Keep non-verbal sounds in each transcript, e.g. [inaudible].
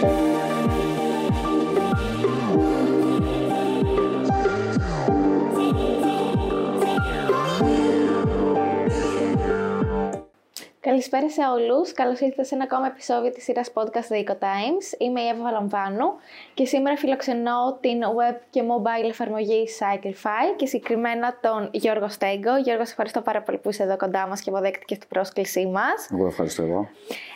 thank you Καλησπέρα σε όλους. Καλώς ήρθατε σε ένα ακόμα επεισόδιο της σειράς podcast The Eco Times. Είμαι η Εύα Βαλαμβάνου και σήμερα φιλοξενώ την web και mobile εφαρμογή Cyclefy και συγκεκριμένα τον Γιώργο Στέγκο. Γιώργο, σε ευχαριστώ πάρα πολύ που είσαι εδώ κοντά μας και αποδέχτηκες την πρόσκλησή μας. Εγώ ευχαριστώ εγώ.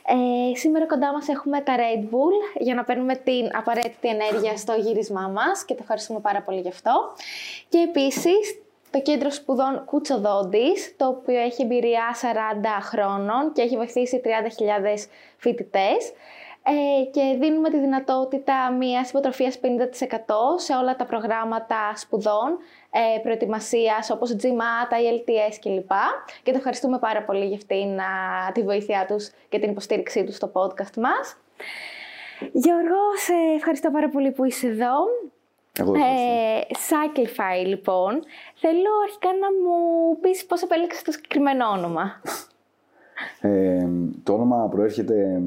Ε, σήμερα κοντά μας έχουμε τα Red Bull για να παίρνουμε την απαραίτητη ενέργεια στο γύρισμά μας και το ευχαριστούμε πάρα πολύ γι' αυτό. Και επίσης το Κέντρο Σπουδών Κουτσοδόντης, το οποίο έχει εμπειρία 40 χρόνων και έχει βοηθήσει 30.000 φοιτητές ε, και δίνουμε τη δυνατότητα μιας υποτροφίας 50% σε όλα τα προγράμματα σπουδών, ε, προετοιμασίας όπως GMAT, ILTS κλπ. Και το ευχαριστούμε πάρα πολύ για αυτήν τη βοήθειά τους και την υποστήριξή τους στο podcast μας. Γιώργο, σε ευχαριστώ πάρα πολύ που είσαι εδώ. Εγώ ε, Cyclify, λοιπόν. Θέλω αρχικά να μου πεις πώς επέλεξες το συγκεκριμένο όνομα. Ε, το όνομα προέρχεται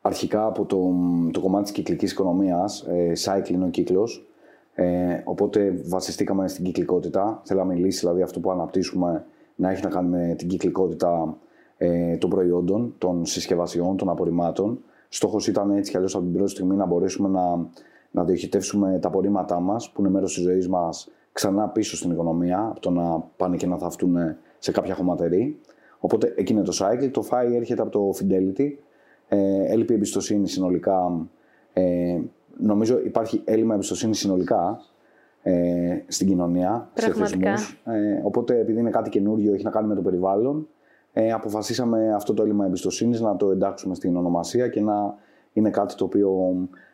αρχικά από το, το κομμάτι της κυκλικής οικονομίας. Ε, cycle είναι ο κύκλος. Ε, οπότε βασιστήκαμε στην κυκλικότητα. Θέλαμε λύση, δηλαδή αυτό που αναπτύσσουμε να έχει να κάνει με την κυκλικότητα ε, των προϊόντων, των συσκευασιών, των απορριμμάτων. Στόχος ήταν έτσι κι αλλιώς από την πρώτη στιγμή να μπορέσουμε να να διοχετεύσουμε τα απορρίμματά μας, που είναι μέρος της ζωής μας, ξανά πίσω στην οικονομία, από το να πάνε και να θαυτούν σε κάποια χωματερή. Οπότε εκεί είναι το cycle. Το FI έρχεται από το Fidelity. Ε, έλλειπη εμπιστοσύνη συνολικά. Ε, νομίζω υπάρχει έλλειμμα εμπιστοσύνη συνολικά ε, στην κοινωνία, σε θεσμούς. Ε, οπότε επειδή είναι κάτι καινούριο, έχει να κάνει με το περιβάλλον, ε, αποφασίσαμε αυτό το έλλειμμα εμπιστοσύνης να το εντάξουμε στην ονομασία και να είναι κάτι το οποίο ε,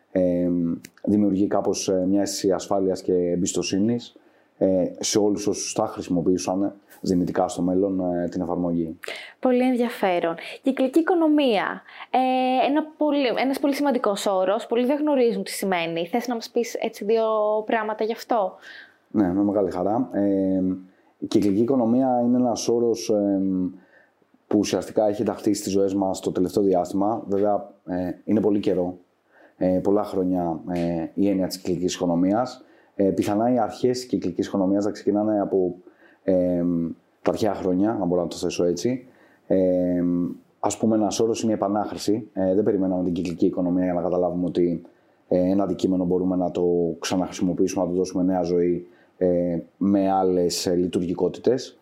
δημιουργεί κάπως ε, μια αίσθηση ασφάλειας και εμπιστοσύνης ε, σε όλους όσους θα χρησιμοποιήσουν δυνητικά στο μέλλον ε, την εφαρμογή. Πολύ ενδιαφέρον. Κυκλική οικονομία. Ε, ένα πολύ, ένας πολύ σημαντικός όρος. Πολλοί δεν γνωρίζουν τι σημαίνει. Θες να μας πεις έτσι δύο πράγματα γι' αυτό; Ναι, με μεγάλη χαρά. Ε, η κυκλική οικονομία είναι ένας όρος ε, που ουσιαστικά έχει ενταχθεί στις ζωές μας το τελευταίο διάστημα. Βέβαια, ε, είναι πολύ καιρό ε, πολλά χρόνια ε, η έννοια της κυκλικής οικονομίας. Ε, πιθανά οι αρχές της κυκλικής οικονομίας να ξεκινάνε από ε, τα αρχαία χρόνια, αν μπορώ να το θέσω έτσι. Ε, Α πούμε, ένας όρος είναι η επανάχρηση. Ε, δεν περιμέναμε την κυκλική οικονομία για να καταλάβουμε ότι ε, ένα αντικείμενο μπορούμε να το ξαναχρησιμοποιήσουμε, να το δώσουμε νέα ζωή ε, με άλλες λειτουργικότητες.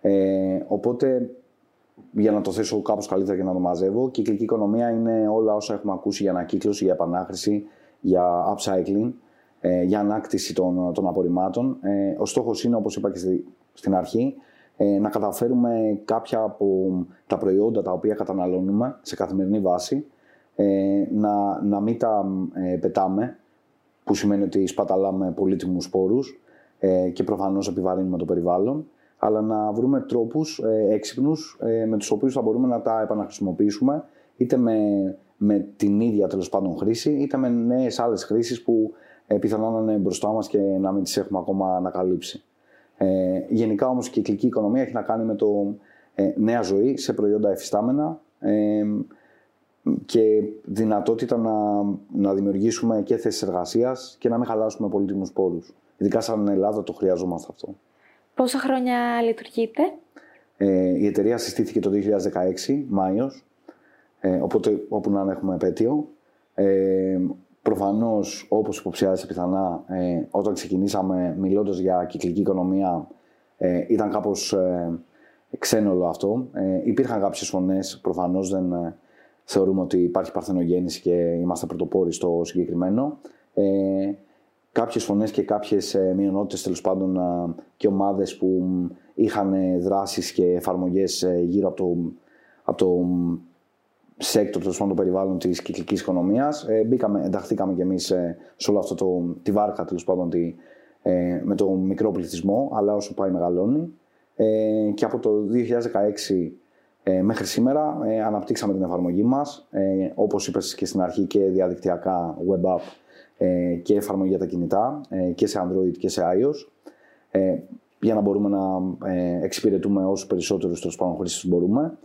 Ε, οπότε για να το θέσω κάπως καλύτερα και να το μαζεύω, κυκλική οικονομία είναι όλα όσα έχουμε ακούσει για ανακύκλωση, για επανάχρηση, για upcycling, ε, για ανάκτηση των, των απορριμμάτων. Ε, ο στόχος είναι, όπως είπα και στην αρχή, ε, να καταφέρουμε κάποια από τα προϊόντα τα οποία καταναλώνουμε σε καθημερινή βάση, να, να μην τα πετάμε, που σημαίνει ότι σπαταλάμε πολύτιμους σπόρους και προφανώς επιβαρύνουμε το περιβάλλον, αλλά να βρούμε τρόπους ε, έξυπνους ε, με τους οποίους θα μπορούμε να τα επαναχρησιμοποιήσουμε είτε με, με την ίδια τέλος πάντων χρήση είτε με νέες άλλες χρήσεις που ε, πιθανόν να είναι μπροστά μας και να μην τις έχουμε ακόμα ανακαλύψει. Ε, γενικά όμως η κυκλική οικονομία έχει να κάνει με το ε, νέα ζωή σε προϊόντα εφιστάμενα ε, και δυνατότητα να, να δημιουργήσουμε και θέσεις εργασίας και να μην χαλάσουμε πολύτιμους πόρους. Ειδικά σαν Ελλάδα το χρειαζόμαστε αυτό. Πόσα χρόνια λειτουργείτε; Ε, η εταιρεία συστήθηκε το 2016, Μάιος, ε, οπότε όπου να έχουμε επέτειο. Ε, προφανώς, όπως υποψιάζεσαι πιθανά, ε, όταν ξεκινήσαμε μιλώντας για κυκλική οικονομία, ε, ήταν κάπως ε, ξέμπαρκο αυτό. Ε, υπήρχαν κάποιες φωνές, προφανώς δεν ε, θεωρούμε ότι υπάρχει παρθενογέννηση και είμαστε πρωτοπόροι στο συγκεκριμένο. Ε, κάποιες φωνές και κάποιες ε, μειονότητες τέλος πάντων ε, και ομάδες που είχαν ε, δράσεις και εφαρμογές γύρω από το, από το sector, το πάντων, περιβάλλον της κυκλικής οικονομίας. Μπήκαμε, ενταχθήκαμε κι εμείς σε όλο αυτό το, τη βάρκα τέλος πάντων τη, με το μικρό πληθυσμό, αλλά όσο πάει μεγαλώνει. Και από το 2016 μέχρι σήμερα αναπτύξαμε την εφαρμογή μας, όπως είπες και στην αρχή και διαδικτυακά web app ε, και εφαρμογή για τα κινητά ε, και σε Android και σε iOS. Ε, για να μπορούμε να εξυπηρετούμε όσους περισσότερους τέλος πάντων μπορούμε.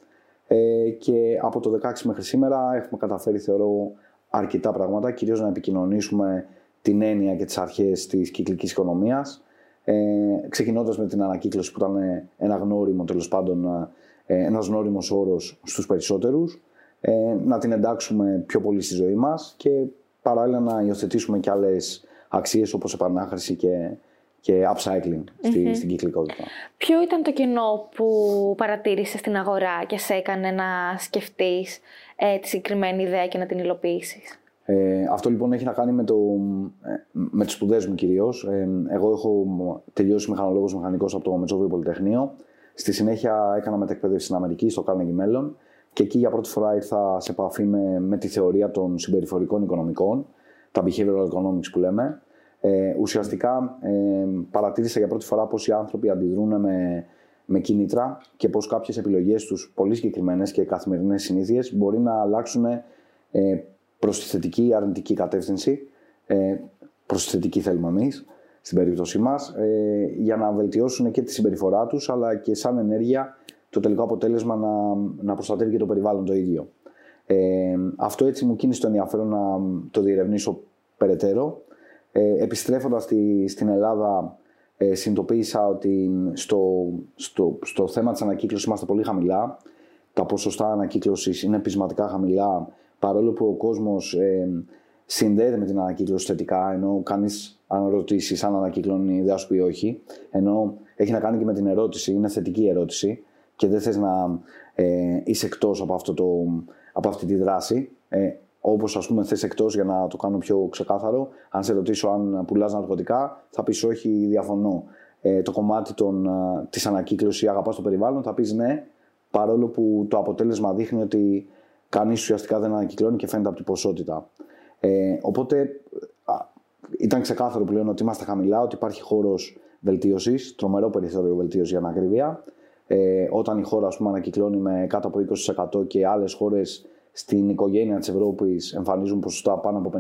και από το 16 μέχρι σήμερα έχουμε καταφέρει θεωρώ αρκετά πράγματα, κυρίως να επικοινωνήσουμε την έννοια και τις αρχές της κυκλικής οικονομίας, ε, ξεκινώντας με την ανακύκλωση που ήταν ένα γνώριμο, τέλος πάντων, ε, ένας γνώριμος όρος στους περισσότερους, ε, να την εντάξουμε πιο πολύ στη ζωή μας και παράλληλα να υιοθετήσουμε και άλλες αξίες όπως επανάχρηση και, και upcycling στη, στην κυκλικότητα. Ποιο ήταν το κενό που παρατήρησε στην αγορά και σε έκανε να σκεφτείς ε, τη συγκεκριμένη ιδέα και να την υλοποιήσεις; Ε, αυτό λοιπόν έχει να κάνει με, το, ε, με τις σπουδές μου κυρίως. Ε, εγώ έχω τελειώσει μηχανολόγος μηχανικός από το Μετσόβιο Πολυτεχνείο. Στη συνέχεια έκανα μετεκπαίδευση στην Αμερική, στο Carnegie Mellon και εκεί για πρώτη φορά ήρθα σε επαφή με, με τη θεωρία των συμπεριφορικών οικονομικών, τα behavioral economics που λέμε. Ε, ουσιαστικά ε, παρατήρησα για πρώτη φορά πώς οι άνθρωποι αντιδρούν με, με κίνητρα και πώς κάποιες επιλογές τους πολύ συγκεκριμένες και καθημερινές συνήθειες μπορεί να αλλάξουν ε, προς τη θετική ή αρνητική κατεύθυνση, ε, προς τη θετική θέλουμε εμείς, στην περίπτωσή μας, ε, για να βελτιώσουν και τη συμπεριφορά τους, αλλά και σαν ενέργεια το τελικό αποτέλεσμα να, να προστατεύει και το περιβάλλον το ίδιο. Ε, αυτό έτσι μου κίνησε το ενδιαφέρον να το διερευνήσω περαιτέρω. Ε, επιστρέφοντας στη, στην Ελλάδα, ε, συνειδητοποίησα ότι στο, στο, στο θέμα της ανακύκλωσης είμαστε πολύ χαμηλά. Τα ποσοστά ανακύκλωσης είναι πεισματικά χαμηλά, παρόλο που ο κόσμος ε, συνδέεται με την ανακύκλωση θετικά, ενώ κανείς αν ρωτήσεις αν ανακυκλώνει η ιδέα σου πει όχι, ενώ έχει να κάνει και με την ερώτηση, είναι θετική ερώτηση και δεν θες να ε, είσαι εκτός από, αυτό το, από αυτή τη δράση. Ε, Όπως ας πούμε θες εκτός για να το κάνω πιο ξεκάθαρο, αν σε ρωτήσω αν πουλάς ναρκωτικά, θα πεις όχι, διαφωνώ. Ε, το κομμάτι της ανακύκλωσης, αγαπάς το περιβάλλον, θα πεις ναι, παρόλο που το αποτέλεσμα δείχνει ότι κανείς ουσιαστικά δεν ανακυκλώνει και φαίνεται από την ποσότητα. Ε, οπότε ήταν ξεκάθαρο πλέον ότι είμαστε χαμηλά, ότι υπάρχει χώρος βελτίωσης, τρομερό περιθώριο βελτίωσης για ανακρίβεια. Ε, όταν η χώρα ας πούμε, ανακυκλώνει με κάτω από 20% και άλλες χώρες στην οικογένεια της Ευρώπης εμφανίζουν ποσοστά πάνω από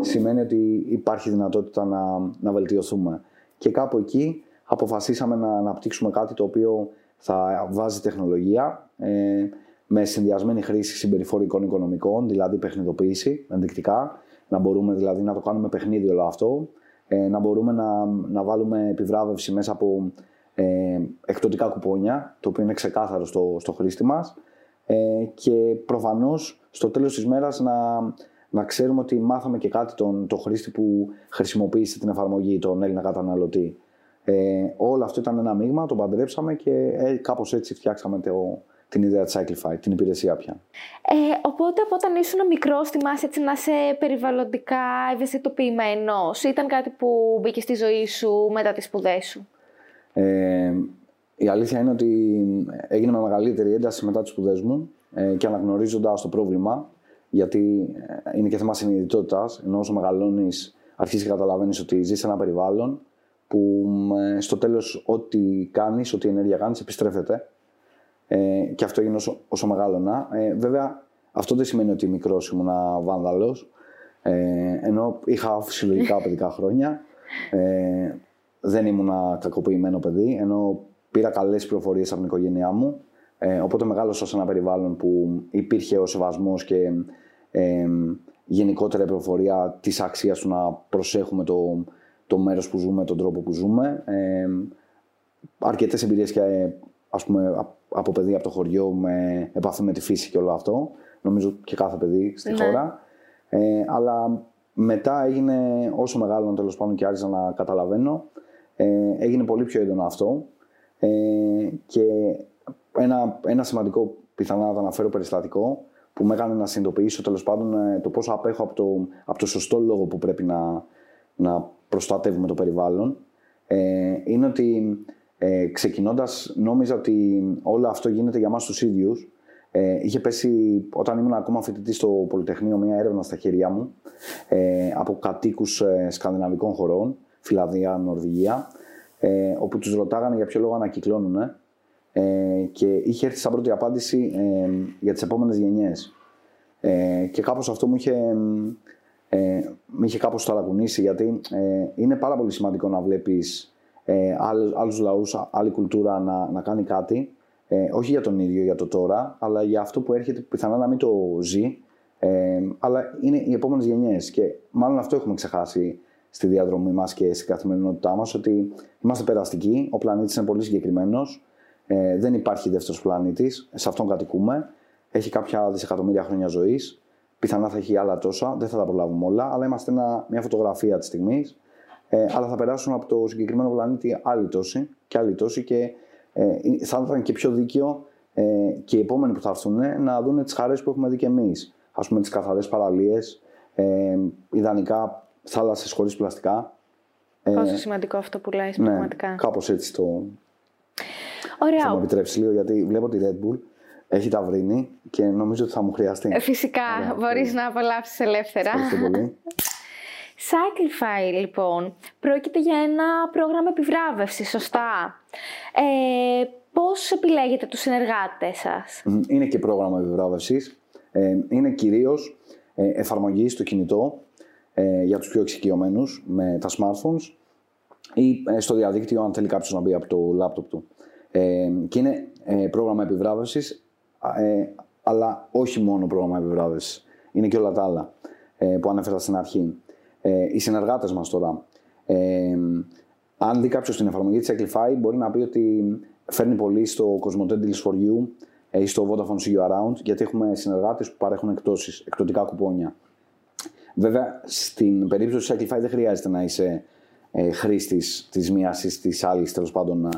50%, σημαίνει ότι υπάρχει δυνατότητα να, να βελτιωθούμε. Και κάπου εκεί αποφασίσαμε να αναπτύξουμε κάτι το οποίο θα βάζει τεχνολογία ε, με συνδυασμένη χρήση συμπεριφορικών οικονομικών, δηλαδή παιχνιδοποίηση ενδεικτικά, να μπορούμε δηλαδή να το κάνουμε παιχνίδι όλο αυτό, ε, να μπορούμε να, να βάλουμε επιβράβευση μέσα από ε, εκπτωτικά κουπόνια, το οποίο είναι ξεκάθαρο στο, στο χρήστη μας ε, και προφανώς στο τέλος της μέρας να, να ξέρουμε ότι μάθαμε και κάτι τον, το χρήστη που χρησιμοποίησε την εφαρμογή, τον Έλληνα καταναλωτή. Ε, όλο αυτό ήταν ένα μείγμα, το παντρέψαμε και ε, κάπως έτσι φτιάξαμε το, την ιδέα της Cyclify, την υπηρεσία πια. Ε, οπότε από όταν ήσουν μικρός, θυμάσαι έτσι να είσαι περιβαλλοντικά ευαισθητοποιημένος, ήταν κάτι που μπήκε στη ζωή σου μετά τις σπουδές σου; Ε, η αλήθεια είναι ότι έγινε με μεγαλύτερη ένταση μετά τις σπουδές μου ε, και αναγνωρίζοντας το πρόβλημα, γιατί ε, είναι και θέμα συνειδητότητας, ενώ όσο μεγαλώνεις, αρχίζεις και καταλαβαίνεις ότι ζεις σε ένα περιβάλλον που ε, στο τέλος, ό,τι κάνεις, ό,τι ενέργεια κάνεις, επιστρέφεται ε, και αυτό έγινε όσο, όσο μεγάλωνα. Ε, βέβαια, αυτό δεν σημαίνει ότι μικρός ήμουν βάνδαλος. Ε, ενώ είχα φυσιολογικά [laughs] παιδικά χρόνια. Ε, δεν ήμουν κακοποιημένο παιδί, ενώ πήρα καλές πληροφορίες από την οικογένειά μου. Ε, οπότε μεγάλωσα σε ένα περιβάλλον που υπήρχε ο σεβασμός και ε, γενικότερα η πληροφορία της αξίας του να προσέχουμε το, το μέρος που ζούμε, τον τρόπο που ζούμε. Ε, Αρκετές εμπειρίες και ας πούμε, από παιδί από το χωριό με επαφή με τη φύση και όλο αυτό. Νομίζω και κάθε παιδί στη ναι. χώρα. Ε, αλλά μετά έγινε όσο μεγάλο τέλος πάντων και άρχισα να καταλαβαίνω. Ε, έγινε πολύ πιο έντονο αυτό. Ε, και ένα, ένα σημαντικό, πιθανά να το αναφέρω περιστατικό, που με έκανε να συνειδητοποιήσω τέλος πάντων ε, το πόσο απέχω από το, από το σωστό λόγο που πρέπει να, να προστατεύουμε το περιβάλλον. Ε, είναι ότι ε, Ξεκινώντας, νόμιζα ότι όλο αυτό γίνεται για εμά τους ίδιους. Ε, είχε πέσει όταν ήμουν ακόμα φοιτητής στο Πολυτεχνείο μια έρευνα στα χέρια μου ε, από κατοίκους ε, σκανδιναβικών χωρών, Φιλανδία, Νορβηγία, ε, όπου τους ρωτάγανε για ποιο λόγο ανακυκλώνουν. Ε, και είχε έρθει σαν πρώτη απάντηση ε, για τις επόμενες γενιές. Ε, και κάπως αυτό μου είχε, ε, με είχε κάπως ταρακουνήσει γιατί ε, είναι πάρα πολύ σημαντικό να βλέπεις ε, άλλους, άλλους λαούς, άλλη κουλτούρα να, να κάνει κάτι, ε, όχι για τον ίδιο, για το τώρα, αλλά για αυτό που έρχεται πιθανά να μην το ζει, ε, αλλά είναι οι επόμενες γενιές. Και μάλλον αυτό έχουμε ξεχάσει στη διαδρομή μας και στην καθημερινότητά μας, ότι είμαστε περαστικοί. Ο πλανήτης είναι πολύ συγκεκριμένος. Ε, δεν υπάρχει δεύτερος πλανήτης. Σε αυτόν κατοικούμε. Έχει κάποια δισεκατομμύρια χρόνια ζωής. Πιθανά θα έχει άλλα τόσα. Δεν θα τα προλάβουμε όλα. Αλλά είμαστε ένα, μια φωτογραφία της στιγμής. Ε, αλλά θα περάσουν από το συγκεκριμένο πλανήτη άλλοι τόσοι και άλλοι τόσοι. Και ε, θα ήταν και πιο δίκαιο ε, και οι επόμενοι που θα έρθουν να δουν τις χαρές που έχουμε δει και εμείς. Α πούμε, τις καθαρές παραλίες. Ε, ιδανικά θάλασσες χωρίς πλαστικά. Ε, Πόσο σημαντικό αυτό που λέει ναι, πραγματικά. Κάπως έτσι το. Ωραία. Θα μου επιτρέψει λίγο γιατί βλέπω τη Red Bull. Έχει τα βρύνει και νομίζω ότι θα μου χρειαστεί. Ε, φυσικά, μπορείς να απολαύσεις ελεύθερα. Ευχαριστώ πολύ. [laughs] Cyclify, λοιπόν, πρόκειται για ένα πρόγραμμα επιβράβευσης, σωστά. Ε, πώς επιλέγετε τους συνεργάτες σας; Είναι και πρόγραμμα επιβράβευσης. Ε, είναι κυρίως ε, εφαρμογή στο κινητό ε, για τους πιο εξοικειωμένους με τα smartphones ή ε, στο διαδίκτυο αν θέλει κάποιος να μπει από το λάπτοπ του. Ε, και είναι ε, πρόγραμμα επιβράβευσης, αλλά όχι μόνο πρόγραμμα επιβράβευσης. Είναι και όλα τα άλλα που ανέφερα στην αρχή. οι συνεργάτες μας τώρα. αν δει κάποιος την εφαρμογή της Equify, μπορεί να πει ότι φέρνει πολύ στο Cosmote Deals for You ή στο Vodafone See You Around, γιατί έχουμε συνεργάτες που παρέχουν εκτόσεις, εκπτωτικά κουπόνια. Βέβαια, στην περίπτωση τη Shopify δεν χρειάζεται να είσαι ε, χρήστης της μία ή της άλλης τέλος πάντων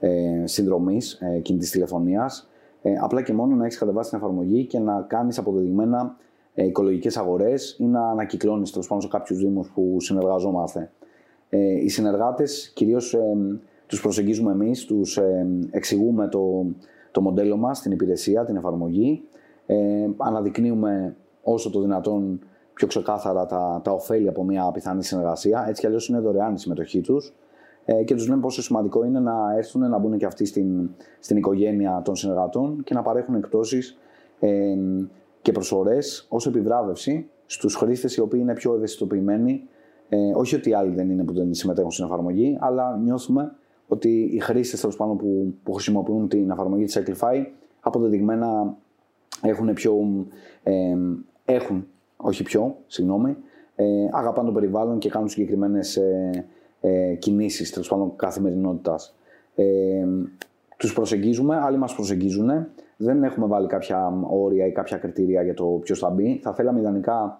ε, συνδρομής ε, κινητής τηλεφωνίας. Ε, απλά και μόνο να έχεις κατεβάσει την εφαρμογή και να κάνεις αποδεδειγμένα ε, οικολογικές αγορές ή να ανακυκλώνεις τέλος πάντων σε κάποιους Δήμους που συνεργαζόμαστε. Ε, οι συνεργάτες κυρίως ε, τους προσεγγίζουμε εμείς, τους ε, εξηγούμε το, το μοντέλο μας, την υπηρεσία, την εφαρμογή. Ε, αναδεικνύουμε όσο το δυνατόν πιο ξεκάθαρα τα, τα ωφέλη από μια πιθανή συνεργασία. Έτσι κι αλλιώς είναι δωρεάν η συμμετοχή τους ε, και τους λέμε πόσο σημαντικό είναι να έρθουν να μπουν και αυτοί στην, στην οικογένεια των συνεργατών και να παρέχουν εκτόσει ε, και προσφορές ως επιβράβευση στους χρήστες οι οποίοι είναι πιο ευαισθητοποιημένοι. Ε, όχι ότι οι άλλοι δεν είναι που δεν συμμετέχουν στην εφαρμογή, αλλά νιώθουμε ότι οι χρήστες που, που χρησιμοποιούν την εφαρμογή της Equify αποδεδειγμένα έχουν πιο. Ε, έχουν όχι πιο, συγγνώμη, ε, αγαπάνε το περιβάλλον και κάνουν συγκεκριμένες ε, ε, κινήσεις τέλος πάντων καθημερινότητας. Ε, τους προσεγγίζουμε, άλλοι μας προσεγγίζουν. Δεν έχουμε βάλει κάποια όρια ή κάποια κριτήρια για το ποιος θα μπει. Θα θέλαμε ιδανικά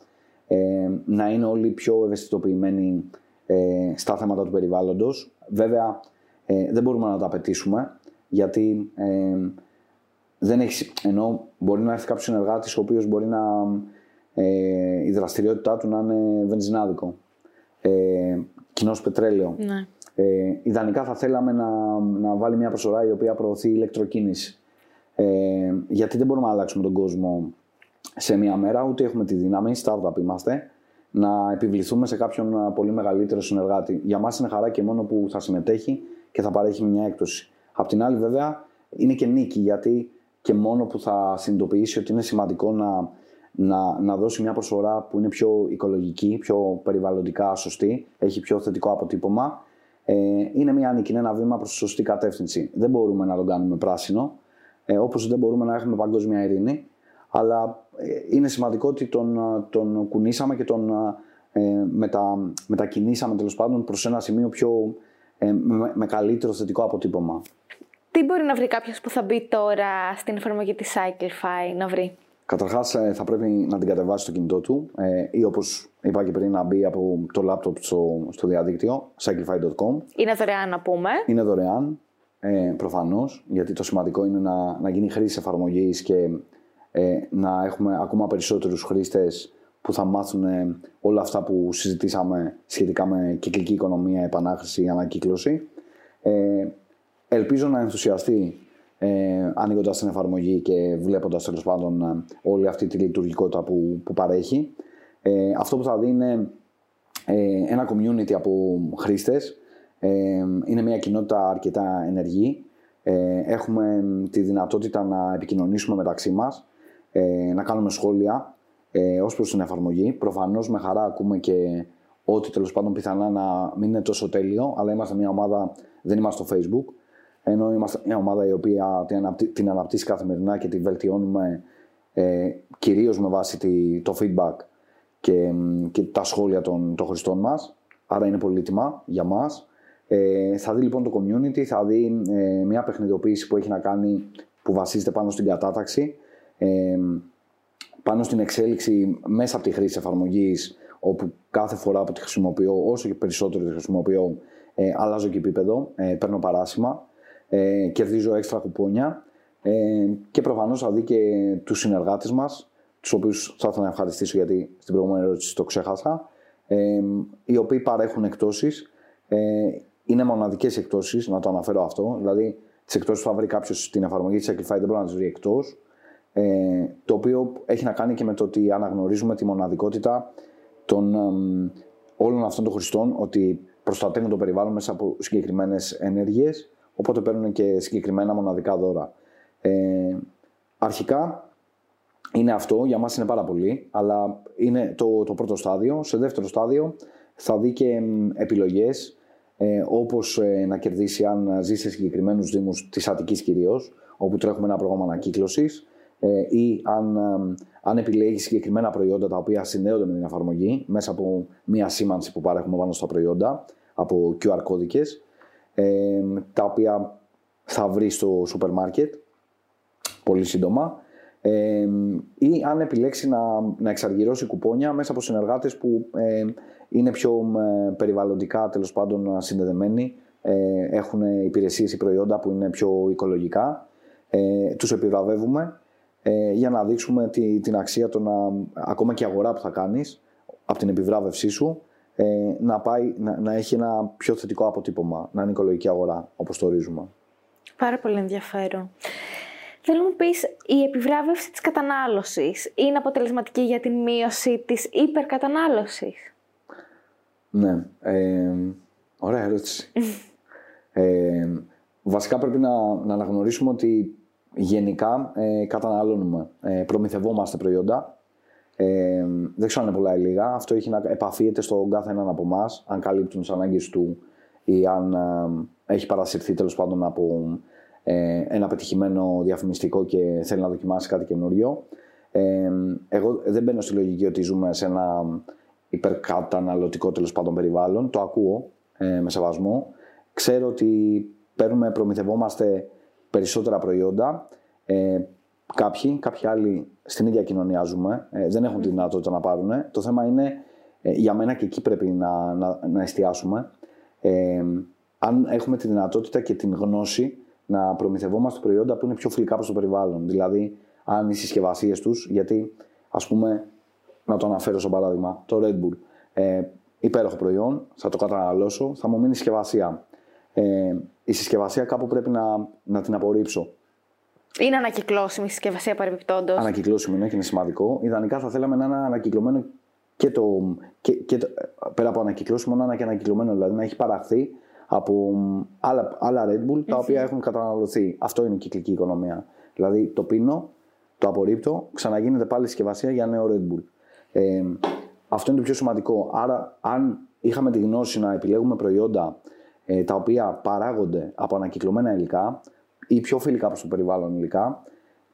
ε, να είναι όλοι πιο ευαισθητοποιημένοι ε, στα θέματα του περιβάλλοντος. Βέβαια, ε, δεν μπορούμε να τα απαιτήσουμε, γιατί ε, δεν έχεις, ενώ μπορεί να έρθει κάποιος συνεργάτης ο οποίος μπορεί να ε, η δραστηριότητά του να είναι βενζινάδικο, ε, κοινός πετρέλαιο. Ναι. Ε, ιδανικά θα θέλαμε να, να βάλει μια προσωρά η οποία προωθεί ηλεκτροκίνηση. Ε, γιατί δεν μπορούμε να αλλάξουμε τον κόσμο σε μία μέρα, ούτε έχουμε τη δύναμη, startup είμαστε, να επιβληθούμε σε κάποιον πολύ μεγαλύτερο συνεργάτη. Για μας είναι χαρά και μόνο που θα συμμετέχει και θα παρέχει μια έκπτωση. Απ' την άλλη βέβαια είναι και νίκη γιατί και μόνο που θα συνειδητοποιήσει ότι είναι σημαντικό να να, να δώσει μια προσφορά που είναι πιο οικολογική, πιο περιβαλλοντικά σωστή, έχει πιο θετικό αποτύπωμα, ε, είναι μια νίκη, είναι ένα βήμα προς τη σωστή κατεύθυνση. Δεν μπορούμε να τον κάνουμε πράσινο, ε, όπως δεν μπορούμε να έχουμε παγκόσμια ειρήνη, αλλά ε, είναι σημαντικό ότι τον, τον κουνήσαμε και τον ε, μετα, μετακινήσαμε τέλος πάντων προς ένα σημείο πιο, ε, με, με καλύτερο θετικό αποτύπωμα. Τι μπορεί να βρει κάποιος που θα μπει τώρα στην εφαρμογή της Cyclify να βρει; Καταρχάς, ε, θα πρέπει να την κατεβάσει στο κινητό του ε, ή όπως είπα και πριν, να μπει από το λάπτοπ στο, στο διαδίκτυο, cyclify.com. Είναι δωρεάν να πούμε. Είναι δωρεάν, ε, προφανώς, γιατί το σημαντικό είναι να, να γίνει χρήση εφαρμογής και ε, να έχουμε ακόμα περισσότερους χρήστες που θα μάθουν ε, όλα αυτά που συζητήσαμε σχετικά με κυκλική οικονομία, επανάχρηση, ανακύκλωση. Ε, ελπίζω να ενθουσιαστεί ε, ανοίγοντας την εφαρμογή και βλέποντας τέλος πάντων ε, όλη αυτή τη λειτουργικότητα που, που παρέχει. Ε, αυτό που θα δει είναι ε, ένα community από χρήστες. Ε, είναι μια κοινότητα αρκετά ενεργή. Ε, έχουμε τη δυνατότητα να επικοινωνήσουμε μεταξύ μας, ε, να κάνουμε σχόλια ε, ως προς την εφαρμογή. Προφανώς με χαρά ακούμε και ό,τι τέλος πάντων πιθανά να μην είναι τόσο τέλειο, αλλά είμαστε μια ομάδα, δεν είμαστε στο facebook, ενώ είμαστε μια ομάδα η οποία την αναπτύσσει καθημερινά και τη βελτιώνουμε ε, κυρίως με βάση τη, το feedback και, και τα σχόλια των, των χρηστών μας, άρα είναι πολύτιμα για μας. Ε, θα δει λοιπόν το community, θα δει ε, μια παιχνιδοποίηση που έχει να κάνει, που βασίζεται πάνω στην κατάταξη, ε, πάνω στην εξέλιξη μέσα από τη χρήση εφαρμογής, όπου κάθε φορά που τη χρησιμοποιώ, όσο και περισσότερο τη χρησιμοποιώ, ε, αλλάζω και επίπεδο, ε, παίρνω παράσημα, ε, κερδίζω έξτρα κουπόνια ε, και προφανώς θα δει και τους συνεργάτες μας, τους οποίους θα ήθελα να ευχαριστήσω γιατί στην προηγούμενη ερώτηση το ξέχασα, ε, οι οποίοι παρέχουν εκτόσει. Ε, είναι μοναδικές εκτόσει, να το αναφέρω αυτό. Δηλαδή, τις εκτόσει που θα βρει κάποιος στην εφαρμογή της Equify δεν μπορεί να τις βρει εκτός. Ε, το οποίο έχει να κάνει και με το ότι αναγνωρίζουμε τη μοναδικότητα των, ε, όλων αυτών των χρηστών, ότι προστατεύουν το περιβάλλον μέσα από συγκεκριμένες ενέργειες, οπότε παίρνουν και συγκεκριμένα μοναδικά δώρα. Ε, αρχικά είναι αυτό, για μας είναι πάρα πολύ, αλλά είναι το, το πρώτο στάδιο. Σε δεύτερο στάδιο θα δει και επιλογές, ε, όπως ε, να κερδίσει αν ζει σε συγκεκριμένους δήμους της Αττικής κυρίως, όπου τρέχουμε ένα πρόγραμμα ανακύκλωσης, ε, ή αν, αν επιλέγει συγκεκριμένα προϊόντα τα οποία συνδέονται με την εφαρμογή μέσα από μία σήμανση που παρέχουμε πάνω στα προϊόντα, από QR κώδικες, ε, τα οποία θα βρεις στο σούπερ μάρκετ πολύ σύντομα. Ε, ή αν επιλέξει να, να εξαργυρώσει κουπόνια μέσα από συνεργάτες που ε, είναι πιο ε, περιβαλλοντικά τέλος πάντων συνδεδεμένοι, ε, έχουν υπηρεσίες ή προϊόντα που είναι πιο οικολογικά, ε, τους επιβραβεύουμε ε, για να δείξουμε τη, την αξία των ακόμα και αγορά που θα κάνεις από την επιβράβευσή σου ε, να, πάει, να, να έχει ένα πιο θετικό αποτύπωμα, να είναι οικολογική αγορά όπως το ορίζουμε. Πάρα πολύ ενδιαφέρον. Θέλω να μου πεις, η επιβράβευση της κατανάλωσης είναι αποτελεσματική για την μείωση της υπερκατανάλωσης; Ναι, ε, ωραία ερώτηση. [laughs] ε, βασικά πρέπει να, να αναγνωρίσουμε ότι γενικά ε, καταναλώνουμε, ε, προμηθευόμαστε προϊόντα. Ε, δεν ξέρω αν είναι πολλά ή λίγα. Αυτό έχει να επαφίεται στον κάθε έναν από εμάς, αν καλύπτουν τις ανάγκες του ή αν ε, έχει παρασυρθεί τέλος πάντων από ε, ένα πετυχημένο διαφημιστικό και θέλει να δοκιμάσει κάτι καινούριο. Ε, εγώ δεν μπαίνω στη λογική ότι ζούμε σε ένα υπερκαταναλωτικό τέλος πάντων περιβάλλον. Το ακούω ε, με σεβασμό. Ξέρω ότι παίρνουμε, προμηθευόμαστε περισσότερα προϊόντα. Ε, κάποιοι, κάποιοι άλλοι στην ίδια κοινωνία ζούμε, ε, δεν έχουν τη δυνατότητα να πάρουν. Το θέμα είναι, ε, για μένα και εκεί πρέπει να, να, να εστιάσουμε. Ε, αν έχουμε τη δυνατότητα και την γνώση να προμηθευόμαστε προϊόντα που είναι πιο φιλικά προς το περιβάλλον. Δηλαδή, αν οι συσκευασίες τους, γιατί ας πούμε, να το αναφέρω σαν παράδειγμα, το Red Bull. Ε, υπέροχο προϊόν, θα το καταναλώσω, θα μου μείνει συσκευασία. Ε, η συσκευασία κάπου πρέπει να, να την απορρίψω. Είναι ανακυκλώσιμη η συσκευασία παρεμπιπτόντως. Ανακυκλώσιμη είναι και είναι σημαντικό. Ιδανικά θα θέλαμε να είναι ανακυκλωμένο και το. Και, και το πέρα από ανακυκλώσιμο, να είναι και ανακυκλωμένο. Δηλαδή να έχει παραχθεί από άλλα, άλλα Red Bull τα οποία έχουν καταναλωθεί. Αυτό είναι η κυκλική οικονομία. Δηλαδή το πίνω, το απορρίπτω, ξαναγίνεται πάλι συσκευασία για νέο Red Bull. Ε, αυτό είναι το πιο σημαντικό. Άρα, αν είχαμε τη γνώση να επιλέγουμε προϊόντα ε, τα οποία παράγονται από ανακυκλωμένα υλικά ή πιο φιλικά προς το περιβάλλον υλικά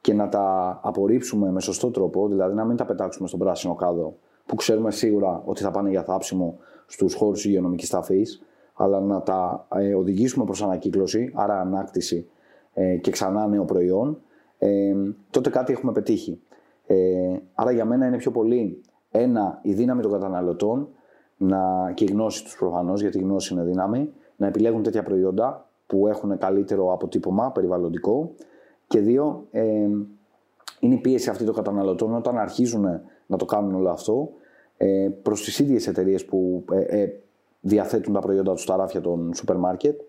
και να τα απορρίψουμε με σωστό τρόπο, δηλαδή να μην τα πετάξουμε στον πράσινο κάδο που ξέρουμε σίγουρα ότι θα πάνε για θάψιμο στους χώρους υγειονομικής ταφής, αλλά να τα ε, οδηγήσουμε προς ανακύκλωση, άρα ανάκτηση ε, και ξανά νέο προϊόν, ε, τότε κάτι έχουμε πετύχει. άρα για μένα είναι πιο πολύ ένα, η δύναμη των καταναλωτών να, και η γνώση τους προφανώς, γιατί η γνώση είναι δύναμη, να επιλέγουν τέτοια προϊόντα που έχουν καλύτερο αποτύπωμα περιβαλλοντικό. Και δύο, είναι η πίεση αυτή των καταναλωτών όταν αρχίζουν να το κάνουν όλο αυτό ε, προς τις ίδιες εταιρείες που διαθέτουν τα προϊόντα τους στα ράφια των σούπερ μάρκετ,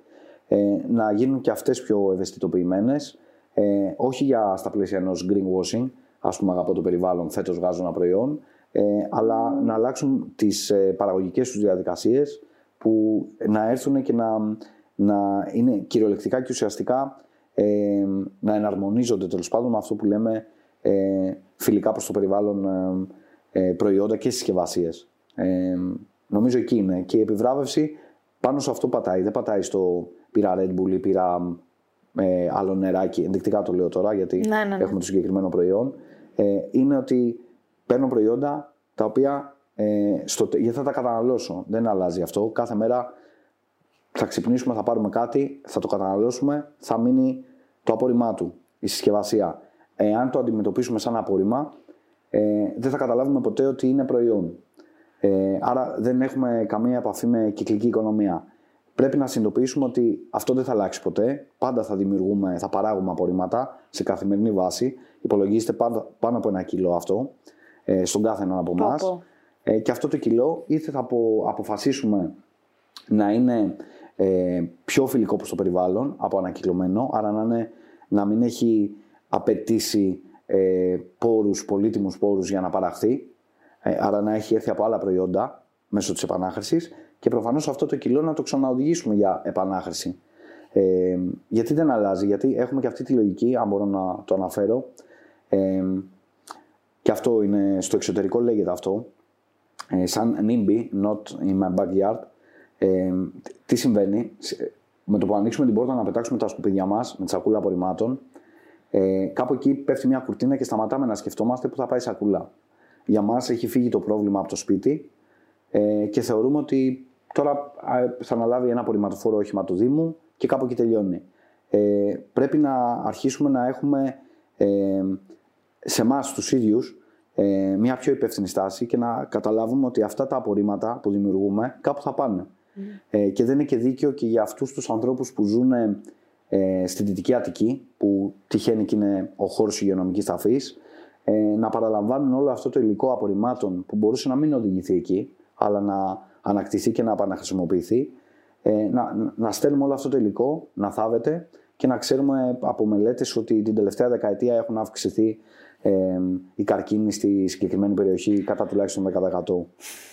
ε, να γίνουν και αυτές πιο ευαισθητοποιημένες, ε, όχι για στα πλαίσια ενός greenwashing, ας πούμε αγαπώ το περιβάλλον, φέτος βγάζω ένα προϊόν, ε, αλλά να αλλάξουν τις ε, παραγωγικές τους διαδικασίες που να έρθουν και να, να είναι κυριολεκτικά και ουσιαστικά ε, να εναρμονίζονται τέλος πάντων με αυτό που λέμε ε, φιλικά προς το περιβάλλον ε, προϊόντα και συσκευασίες. Νομίζω εκεί είναι. Και η επιβράβευση πάνω σε αυτό πατάει. Δεν πατάει στο πήρα Red Bull ή πήρα ε, άλλο νεράκι. Ενδεικτικά το λέω τώρα γιατί ναι, ναι, ναι. έχουμε το συγκεκριμένο προϊόν. ε, είναι ότι παίρνω προϊόντα τα οποία ε, στο, γιατί θα τα καταναλώσω. Δεν αλλάζει αυτό. Κάθε μέρα θα ξυπνήσουμε, θα πάρουμε κάτι, θα το καταναλώσουμε, θα μείνει το απόρριμά του, η συσκευασία. Εάν το αντιμετωπίσουμε σαν απόρριμα, ε, δεν θα καταλάβουμε ποτέ ότι είναι προϊόν. Ε, άρα δεν έχουμε καμία επαφή με κυκλική οικονομία. Πρέπει να συνειδητοποιήσουμε ότι αυτό δεν θα αλλάξει ποτέ. Πάντα θα δημιουργούμε, θα παράγουμε απορρίμματα σε καθημερινή βάση. Υπολογίζεται πάνω από ένα κιλό αυτό ε, στον κάθε έναν από εμάς. Ε, και αυτό το κιλό είτε θα αποφασίσουμε να είναι ε, πιο φιλικό προς το περιβάλλον από ανακυκλωμένο, άρα να, είναι, να μην έχει απαιτήσει ε, πόρους, πολύτιμους πόρους για να παραχθεί, ε, άρα να έχει έρθει από άλλα προϊόντα μέσω της επανάχρησης και προφανώς αυτό το κιλό να το ξαναοδηγήσουμε για επανάχρηση. Ε, γιατί δεν αλλάζει, γιατί έχουμε και αυτή τη λογική, αν μπορώ να το αναφέρω, ε, και αυτό είναι στο εξωτερικό λέγεται αυτό, ε, σαν NIMBY, not in my backyard, ε, τι συμβαίνει, με το που ανοίξουμε την πόρτα να πετάξουμε τα σκουπίδια μας με τη σακούλα απορριμμάτων, ε, κάπου εκεί πέφτει μια κουρτίνα και σταματάμε να σκεφτόμαστε που θα πάει η σακούλα. Για μας έχει φύγει το πρόβλημα από το σπίτι ε, και θεωρούμε ότι τώρα θα αναλάβει ένα απορριμματοφόρο όχημα του Δήμου και κάπου εκεί τελειώνει. Ε, πρέπει να αρχίσουμε να έχουμε ε, σε εμάς τους ίδιους ε, μια πιο υπεύθυνη στάση και να καταλάβουμε ότι αυτά τα απορρίμματα που δημιουργούμε κάπου θα πάνε. Ε, και δεν είναι και δίκαιο και για αυτούς τους ανθρώπους που ζουν ε, στη Δυτική Αττική, που τυχαίνει και είναι ο χώρος υγειονομικής ταφής, ε, να παραλαμβάνουν όλο αυτό το υλικό απορριμμάτων που μπορούσε να μην οδηγηθεί εκεί, αλλά να ανακτηθεί και να επαναχρησιμοποιηθεί, ε, να, να στέλνουμε όλο αυτό το υλικό, να θάβεται και να ξέρουμε από μελέτες ότι την τελευταία δεκαετία έχουν αυξηθεί ε, οι καρκίνοι στη συγκεκριμένη περιοχή κατά τουλάχιστον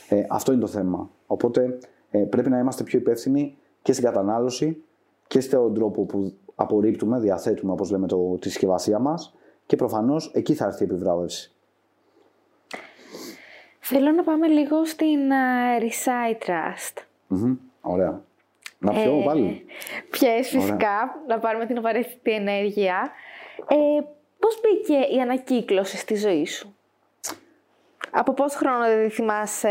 10%. Ε, αυτό είναι το θέμα. Οπότε ε, πρέπει να είμαστε πιο υπεύθυνοι και στην κατανάλωση και στον τρόπο που απορρίπτουμε, διαθέτουμε όπως λέμε το, τη συσκευασία μας και προφανώς εκεί θα έρθει η επιβράβευση. Θέλω να πάμε λίγο στην uh, Recite Trust. ωραία. Να πιω ε, πάλι. Πιες φυσικά, να πάρουμε την απαραίτητη ενέργεια. Ε, πώς μπήκε η ανακύκλωση στη ζωή σου; Από πόσο χρόνο δεν θυμάσαι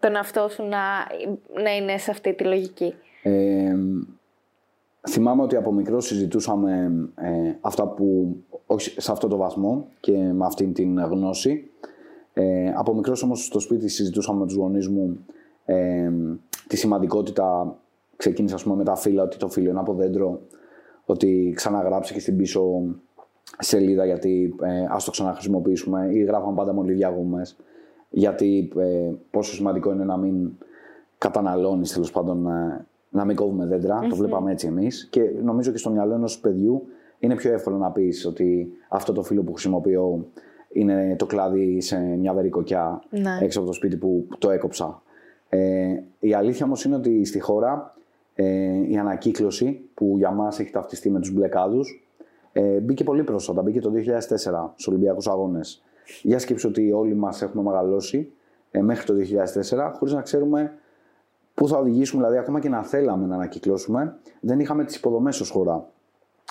τον εαυτό σου να, να είναι σε αυτή τη λογική. Ε, θυμάμαι ότι από μικρό συζητούσαμε ε, αυτά που, όχι σε αυτό το βαθμό και με αυτή την γνώση. Ε, από μικρός όμως στο σπίτι συζητούσαμε με τους γονείς μου ε, τη σημαντικότητα, ξεκίνησα ας πούμε, με τα φύλλα, ότι το φύλλο είναι από δέντρο, ότι ξαναγράψει και στην πίσω σελίδα γιατί ε, ας το ξαναχρησιμοποιήσουμε ή γράφαμε πάντα μολύβια γούμες γιατί ε, πόσο σημαντικό είναι να μην καταναλώνεις τέλος πάντων ε, να μην κόβουμε Το βλέπαμε έτσι εμείς. Και νομίζω και στο μυαλό ενός παιδιού είναι πιο εύκολο να πεις ότι αυτό το φύλλο που χρησιμοποιώ είναι το κλάδι σε μια βερικοκιά ναι. έξω από το σπίτι που το έκοψα. Ε, η αλήθεια όμως είναι ότι στη χώρα ε, η ανακύκλωση που για μας έχει ταυτιστεί με τους μπλε ε, μπήκε πολύ πρόσφατα. Μπήκε το 2004 στους Ολυμπιακούς Αγώνες. Για σκέψου ότι όλοι μας έχουμε μεγαλώσει ε, μέχρι το 2004 χωρίς να ξέρουμε πού θα οδηγήσουμε, δηλαδή ακόμα και να θέλαμε να ανακυκλώσουμε, δεν είχαμε τις υποδομές ως χώρα.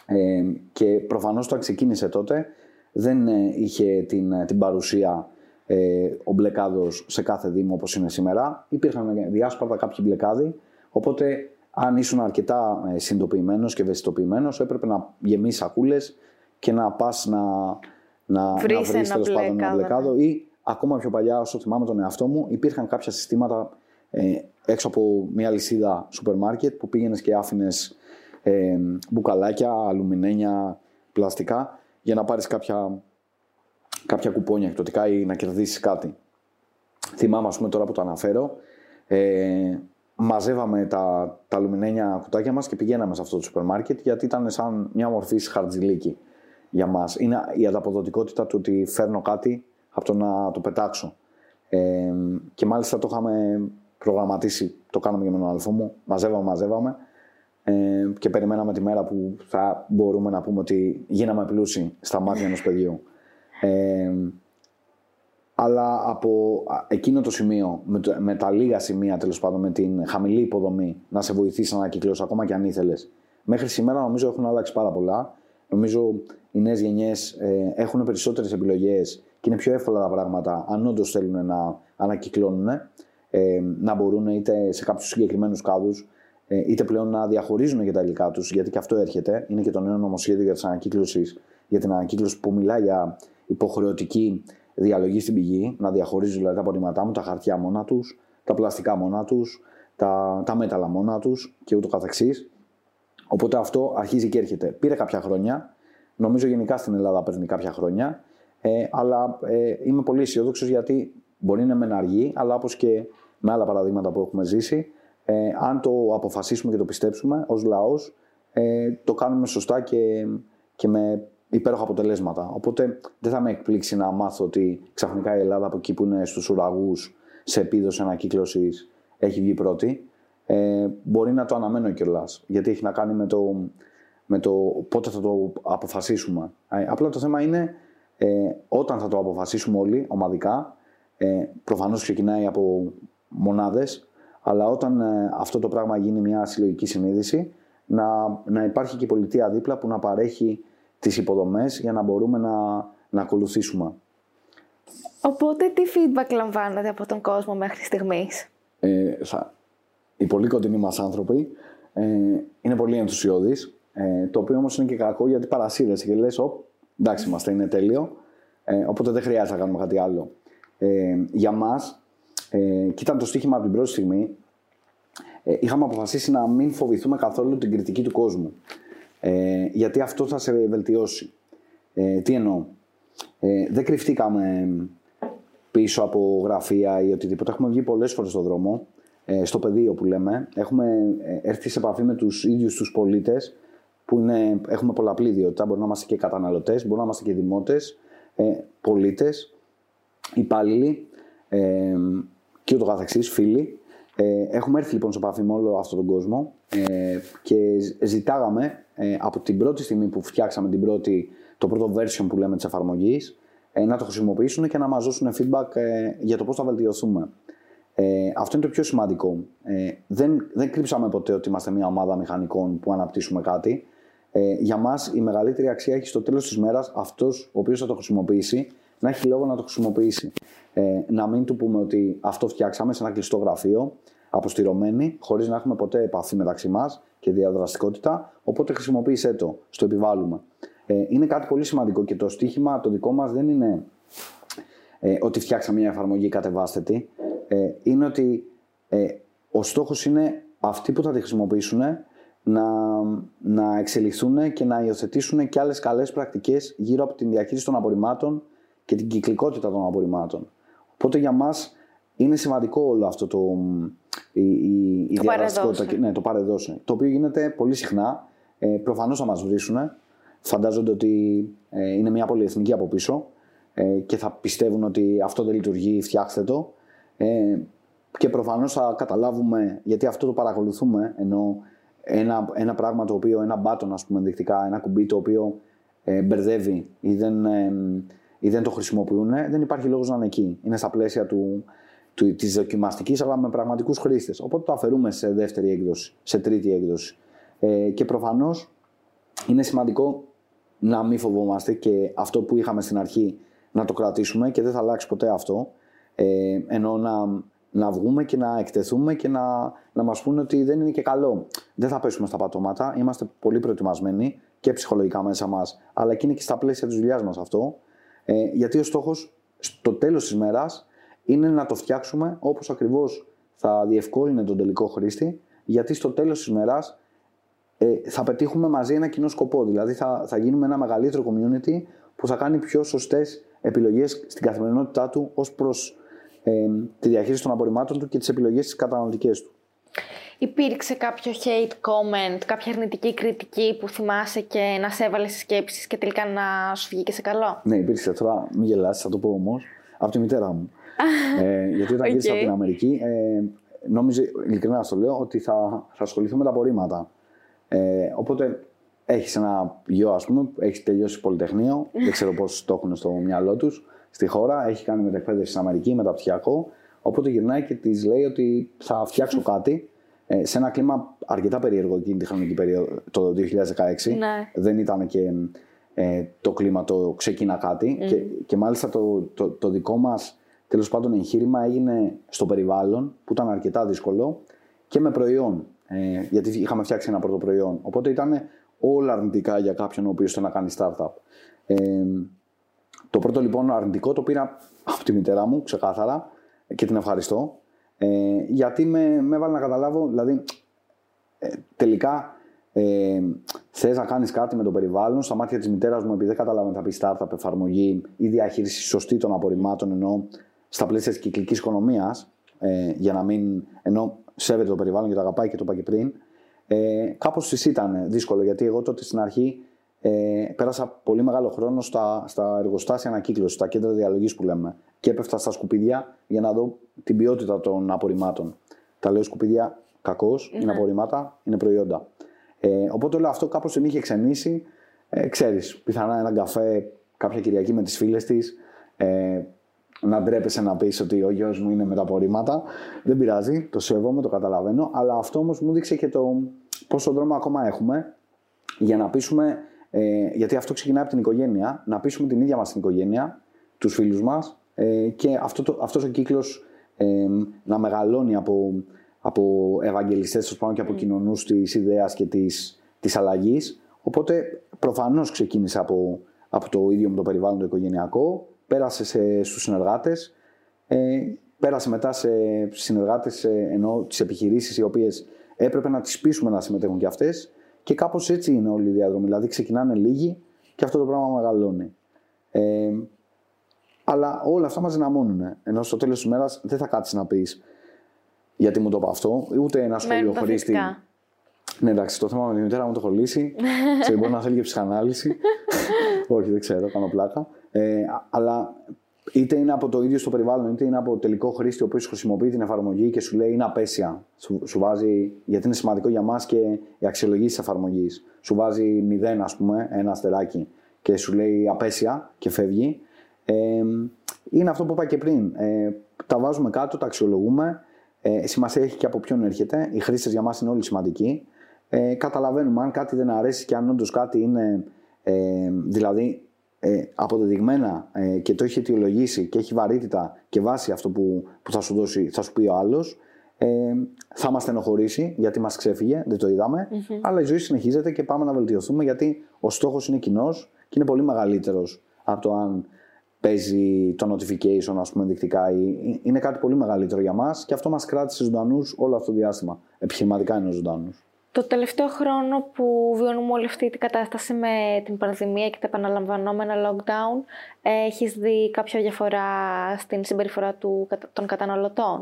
Ε, και προφανώς όταν ξεκίνησε τότε δεν ε, είχε την, ε, την παρουσία ε, ο μπλεκάδος σε κάθε δήμο όπως είναι σήμερα. Υπήρχαν διάσπαρτα κάποιοι μπλεκάδοι, οπότε αν ήσουν αρκετά ε, συνειδητοποιημένος και ευαισθητοποιημένος, έπρεπε να γεμίσεις σακούλες και να πας να, να, βρεις τέλος πάντων ένα μπλεκάδο ναι. ή ακόμα πιο παλιά, όσο θυμάμαι τον εαυτό μου, υπήρχαν κάποια συστήματα ε, έξω από μια λυσίδα σούπερ μάρκετ που πήγαινες και άφηνες ε, μπουκαλάκια, αλουμινένια, πλαστικά για να πάρεις κάποια, κάποια κουπόνια εκδοτικά ή να κερδίσεις κάτι. Θυμάμαι, ας πούμε, τώρα που το αναφέρω, ε, μαζεύαμε τα, τα αλουμινένια κουτάκια μας και πηγαίναμε σε αυτό το σούπερ μάρκετ γιατί ήταν σαν μια μορφή χαρτζηλίκι για μας. Είναι η ανταποδοτικότητα του ότι φέρνω κάτι από το να το πετάξω. Ε, και μάλιστα το είχαμε προγραμματίσει, το κάναμε για με τον αδελφό μου, μαζεύαμε, μαζεύαμε ε, και περιμέναμε τη μέρα που θα μπορούμε να πούμε ότι γίναμε πλούσιοι στα μάτια ενός παιδιού. Ε, αλλά από εκείνο το σημείο, με, με τα λίγα σημεία τέλος πάντων, με την χαμηλή υποδομή, να σε βοηθήσει να ανακυκλώσεις ακόμα και αν ήθελες. Μέχρι σήμερα νομίζω έχουν αλλάξει πάρα πολλά. Νομίζω οι νέες γενιές ε, έχουν περισσότερες επιλογές και είναι πιο εύκολα τα πράγματα αν όντως θέλουν να ανακυκλώνουν, ε, να μπορούν είτε σε κάποιους συγκεκριμένους κάδους, ε, είτε πλέον να διαχωρίζουν για τα υλικά τους, γιατί και αυτό έρχεται. Είναι και το νέο νομοσχέδιο για, για την ανακύκλωση που μιλάει για υποχρεωτική διαλογή στην πηγή, να διαχωρίζουν δηλαδή τα απορρίμματά μου, τα χαρτιά μόνα τους, τα πλαστικά μόνα τους, τα, τα μέταλλα μόνα τους και ούτω καθεξής. Οπότε αυτό αρχίζει και έρχεται. Πήρε κάποια χρόνια. Νομίζω γενικά στην Ελλάδα παίρνει κάποια χρόνια. Ε, αλλά ε, είμαι πολύ αισιόδοξος γιατί μπορεί να είναι αργή, αλλά όπως και με άλλα παραδείγματα που έχουμε ζήσει, ε, αν το αποφασίσουμε και το πιστέψουμε ως λαός, ε, το κάνουμε σωστά και, και με υπέροχα αποτελέσματα. Οπότε δεν θα με εκπλήξει να μάθω ότι ξαφνικά η Ελλάδα από εκεί που είναι στους ουραγούς σε επίδοση ανακύκλωσης έχει βγει πρώτη. Ε, μπορεί να το αναμένω κιόλας. Γιατί έχει να κάνει με το, με το πότε θα το αποφασίσουμε. Ε, απλά το θέμα είναι ε, όταν θα το αποφασίσουμε όλοι ομαδικά. Ε, Προφανώς ξεκινάει από μονάδες, αλλά όταν ε, αυτό το πράγμα γίνει μια συλλογική συνείδηση, να, να υπάρχει και η πολιτεία δίπλα που να παρέχει τις υποδομές για να μπορούμε να, να ακολουθήσουμε. Οπότε τι feedback λαμβάνετε από τον κόσμο μέχρι στιγμής; Ε, θα, οι πολύ κοντινοί μας άνθρωποι ε, είναι πολύ ενθουσιώδεις, ε, το οποίο όμως είναι και κακό γιατί παρασύρεσαι και λες, εντάξει είμαστε, είναι τέλειο, ε, οπότε δεν χρειάζεται να κάνουμε κάτι άλλο. Ε, για μας, ε, και ήταν το στοίχημα από την πρώτη στιγμή, ε, είχαμε αποφασίσει να μην φοβηθούμε καθόλου την κριτική του κόσμου. Ε, γιατί αυτό θα σε βελτιώσει. Ε, τι εννοώ; Ε, δεν κρυφτήκαμε πίσω από γραφεία ή οτιδήποτε. Έχουμε βγει πολλές φορές στον δρόμο, ε, στο πεδίο που λέμε. Έχουμε ε, έρθει σε επαφή με τους ίδιους τους πολίτες που είναι, έχουμε πολλαπλή ιδιότητα. Μπορεί να είμαστε και καταναλωτές, μπορεί να είμαστε και δημότες, ε, πολίτες, υπάλληλοι ε, και ούτω καθεξής, φίλοι. Ε, έχουμε έρθει λοιπόν σε επαφή με όλο αυτόν τον κόσμο ε, και ζητάγαμε ε, από την πρώτη στιγμή που φτιάξαμε την πρώτη, το πρώτο version που λέμε της εφαρμογής ε, να το χρησιμοποιήσουν και να μας δώσουν feedback ε, για το πώς θα βελτιωθούμε. Ε, αυτό είναι το πιο σημαντικό. Ε, δεν, δεν κρύψαμε ποτέ ότι είμαστε μια ομάδα μηχανικών που αναπτύσσουμε κάτι. Ε, για μας η μεγαλύτερη αξία έχει στο τέλος της μέρας αυτός ο οποίος θα το χρησιμοποιήσει να έχει λόγο να το χρησιμοποιήσει. Ε, να μην του πούμε ότι αυτό φτιάξαμε σε ένα κλειστό γραφείο, αποστηρωμένοι, χωρίς να έχουμε ποτέ επαφή μεταξύ μας και διαδραστικότητα. Οπότε χρησιμοποίησέ το, στο επιβάλλουμε. Ε, είναι κάτι πολύ σημαντικό και το στίχημα το δικό μας δεν είναι ε, ότι φτιάξαμε μια εφαρμογή κατεβάστε Ε, είναι ότι ε, ο στόχος είναι αυτοί που θα τη χρησιμοποιήσουν να, να εξελιχθούν και να υιοθετήσουν και άλλες καλές πρακτικές γύρω από την διαχείριση των απορριμμάτων και την κυκλικότητα των απορριμμάτων. Οπότε για μας είναι σημαντικό όλο αυτό το, η, η, η διαδραστικότητα. Ναι, το παρεδώσε. Το οποίο γίνεται πολύ συχνά. Ε, Προφανώς θα μας βρίσουν. Φαντάζονται ότι ε, είναι μια πολυεθνική από πίσω ε, και θα πιστεύουν ότι αυτό δεν λειτουργεί, φτιάξτε το. Ε, και προφανώς θα καταλάβουμε, γιατί αυτό το παρακολουθούμε, ενώ ένα, ένα πράγμα το οποίο, ένα button, ας πούμε, ενδεικτικά, ένα κουμπί το οποίο ε, μπερδεύει ή δεν, ε, ή δεν το χρησιμοποιούν, δεν υπάρχει λόγος να είναι εκεί. Είναι στα πλαίσια του, του, της δοκιμαστικής αλλά με πραγματικούς χρήστες. Οπότε το αφαιρούμε σε δεύτερη έκδοση, σε τρίτη έκδοση. Ε, και προφανώς είναι σημαντικό να μην φοβόμαστε και αυτό που είχαμε στην αρχή να το κρατήσουμε και δεν θα αλλάξει ποτέ αυτό. Ε, ενώ να, να βγούμε και να εκτεθούμε και να, να μας πούνε ότι δεν είναι και καλό. Δεν θα πέσουμε στα πατώματα, είμαστε πολύ προετοιμασμένοι και ψυχολογικά μέσα μας, αλλά και είναι και στα πλαίσια της δουλειάς μας αυτό. Ε, γιατί ο στόχος στο τέλος της μέρας είναι να το φτιάξουμε όπως ακριβώς θα διευκόλυνε τον τελικό χρήστη, γιατί στο τέλος της ημέρας ε, θα πετύχουμε μαζί ένα κοινό σκοπό. Δηλαδή θα, θα γίνουμε ένα μεγαλύτερο community που θα κάνει πιο σωστές επιλογές στην καθημερινότητά του ως προς ε, τη διαχείριση των απορριμμάτων του και τις επιλογές της καταναλωτικές του. Υπήρξε κάποιο hate comment, κάποια αρνητική κριτική που θυμάσαι και να σε έβαλε στις σκέψεις και τελικά να σου βγήκε σε καλό; Ναι, υπήρξε. Τώρα μην γελάσεις, θα το πω όμως. Από τη μητέρα μου [laughs] ε, γιατί όταν okay. γύρισα από την Αμερική, ε, νόμιζε, ειλικρινά στο λέω, ότι θα, θα ασχοληθώ με τα απορρίμματα. Ε, οπότε έχεις ένα γιο, ας πούμε, έχεις τελειώσει πολυτεχνείο, δεν ξέρω [laughs] πώς το έχουν στο μυαλό τους, στη χώρα, έχει κάνει μετεκπαίδευση στην Αμερική, μεταπτυχιακό. Οπότε γυρνάει και της λέει ότι θα φτιάξω κάτι ε, σε ένα κλίμα αρκετά περίεργο εκείνη τη χρονική περίοδο, το 2016. Ναι. Δεν ήταν και ε, το κλίμα το ξεκίνα κάτι. Και, και μάλιστα το, το, το δικό μας τέλος πάντων εγχείρημα έγινε στο περιβάλλον που ήταν αρκετά δύσκολο και με προϊόν. Ε, γιατί είχαμε φτιάξει ένα πρώτο προϊόν. Οπότε ήταν όλα αρνητικά για κάποιον ο οποίος θέλει να κάνει startup. Ε, το πρώτο λοιπόν αρνητικό το πήρα από τη μητέρα μου, ξεκάθαρα, και την ευχαριστώ. Ε, γιατί με, με έβαλε να καταλάβω, δηλαδή, ε, τελικά ε, θες να κάνεις κάτι με το περιβάλλον. Στα μάτια της μητέρας μου, επειδή δεν καταλάβαινε θα πει startup, εφαρμογή ή διαχείριση σωστή των απορριμμάτων, ενώ στα πλαίσια της κυκλικής οικονομίας, ε, για να μην. ενώ σέβεται το περιβάλλον και το αγαπάει και το είπα και πριν, ε, κάπως της ήταν δύσκολο γιατί εγώ τότε στην αρχή ε, πέρασα πολύ μεγάλο χρόνο στα, στα εργοστάσια ανακύκλωσης, στα κέντρα διαλογής που λέμε. Και έπεφτα στα σκουπίδια για να δω την ποιότητα των απορριμμάτων. Τα λέω σκουπίδια κακώ, είναι Ναι. απορριμμάτα, είναι προϊόντα. Ε, οπότε όλο αυτό κάπως την είχε ξενήσει. Ε, ξέρεις, πιθανά έναν καφέ κάποια Κυριακή με τις φίλες της, ε, να ντρέπεσαι να πεις ότι ο γιος μου είναι με τα απορρίμματα. Δεν πειράζει, το σέβομαι, το καταλαβαίνω. Αλλά αυτό όμως μου δείξε και το πόσο δρόμο ακόμα έχουμε για να πείσουμε, ε, γιατί αυτό ξεκινάει από την οικογένεια, να πείσουμε την ίδια μας την οικογένεια, τους φίλους μας ε, και αυτό το, αυτός ο κύκλος ε, να μεγαλώνει από, από ευαγγελιστές τέλος πάντων και από κοινωνούς της ιδέας και της, της αλλαγής. Οπότε προφανώς ξεκίνησε από, από το ίδιο μου το περιβάλλον το οικογενειακό, πέρασε σε, στους συνεργάτες, ε, πέρασε μετά σε συνεργάτες ε, ενώ τις επιχειρήσεις οι οποίες έπρεπε να τις πείσουμε να συμμετέχουν και αυτές και κάπως έτσι είναι όλη η διαδρομή. Δηλαδή ξεκινάνε λίγοι και αυτό το πράγμα μεγαλώνει. Ε, αλλά όλα αυτά μας δυναμώνουν. Ενώ στο τέλος της ημέρας δεν θα κάτσεις να πεις γιατί μου το είπα αυτό, ούτε ένα σχόλιο Μένουν τα χρήστη. θετικά. Ναι, εντάξει, το θέμα με τη μητέρα μου το έχω λύσει. [laughs] Ξέρει, μπορεί να θέλει και ψυχανάλυση. [laughs] Όχι, δεν ξέρω, κάνω πλάκα. Ε, α- αλλά είτε είναι από το ίδιο στο περιβάλλον, είτε είναι από τελικό χρήστη ο οποίος χρησιμοποιεί την εφαρμογή και σου λέει είναι απέσια. Σου, σου βάζει, γιατί είναι σημαντικό για μας και η αξιολογή της εφαρμογής. Σου βάζει 0, ας πούμε, ένα αστεράκι και σου λέει απέσια και φεύγει. Ε, είναι αυτό που είπα και πριν. Ε, τα βάζουμε κάτω, τα αξιολογούμε. Ε, σημασία έχει και από ποιον έρχεται. Οι χρήστες για μας είναι όλοι σημαντικοί. Ε, καταλαβαίνουμε αν κάτι δεν αρέσει και αν όντως κάτι είναι ε, δηλαδή ε, αποδεδειγμένα ε, και το έχει αιτιολογήσει και έχει βαρύτητα και βάση αυτό που, που θα, σου δώσει, θα σου πει ο άλλος, ε, θα μας στενοχωρήσει γιατί μας ξέφυγε, δεν το είδαμε. Αλλά η ζωή συνεχίζεται και πάμε να βελτιωθούμε γιατί ο στόχος είναι κοινός και είναι πολύ μεγαλύτερος από το αν παίζει το notification, ας πούμε, ενδεικτικά. ή- Είναι κάτι πολύ μεγαλύτερο για μας και αυτό μας κράτησε ζωντανούς όλο αυτό το διάστημα. Επιχειρηματικά είναι ζωντανού. Το τελευταίο χρόνο που βιώνουμε όλη αυτή την κατάσταση με την πανδημία και τα επαναλαμβανόμενα lockdown, ε, έχεις δει κάποια διαφορά στην συμπεριφορά του, κατα- των καταναλωτών;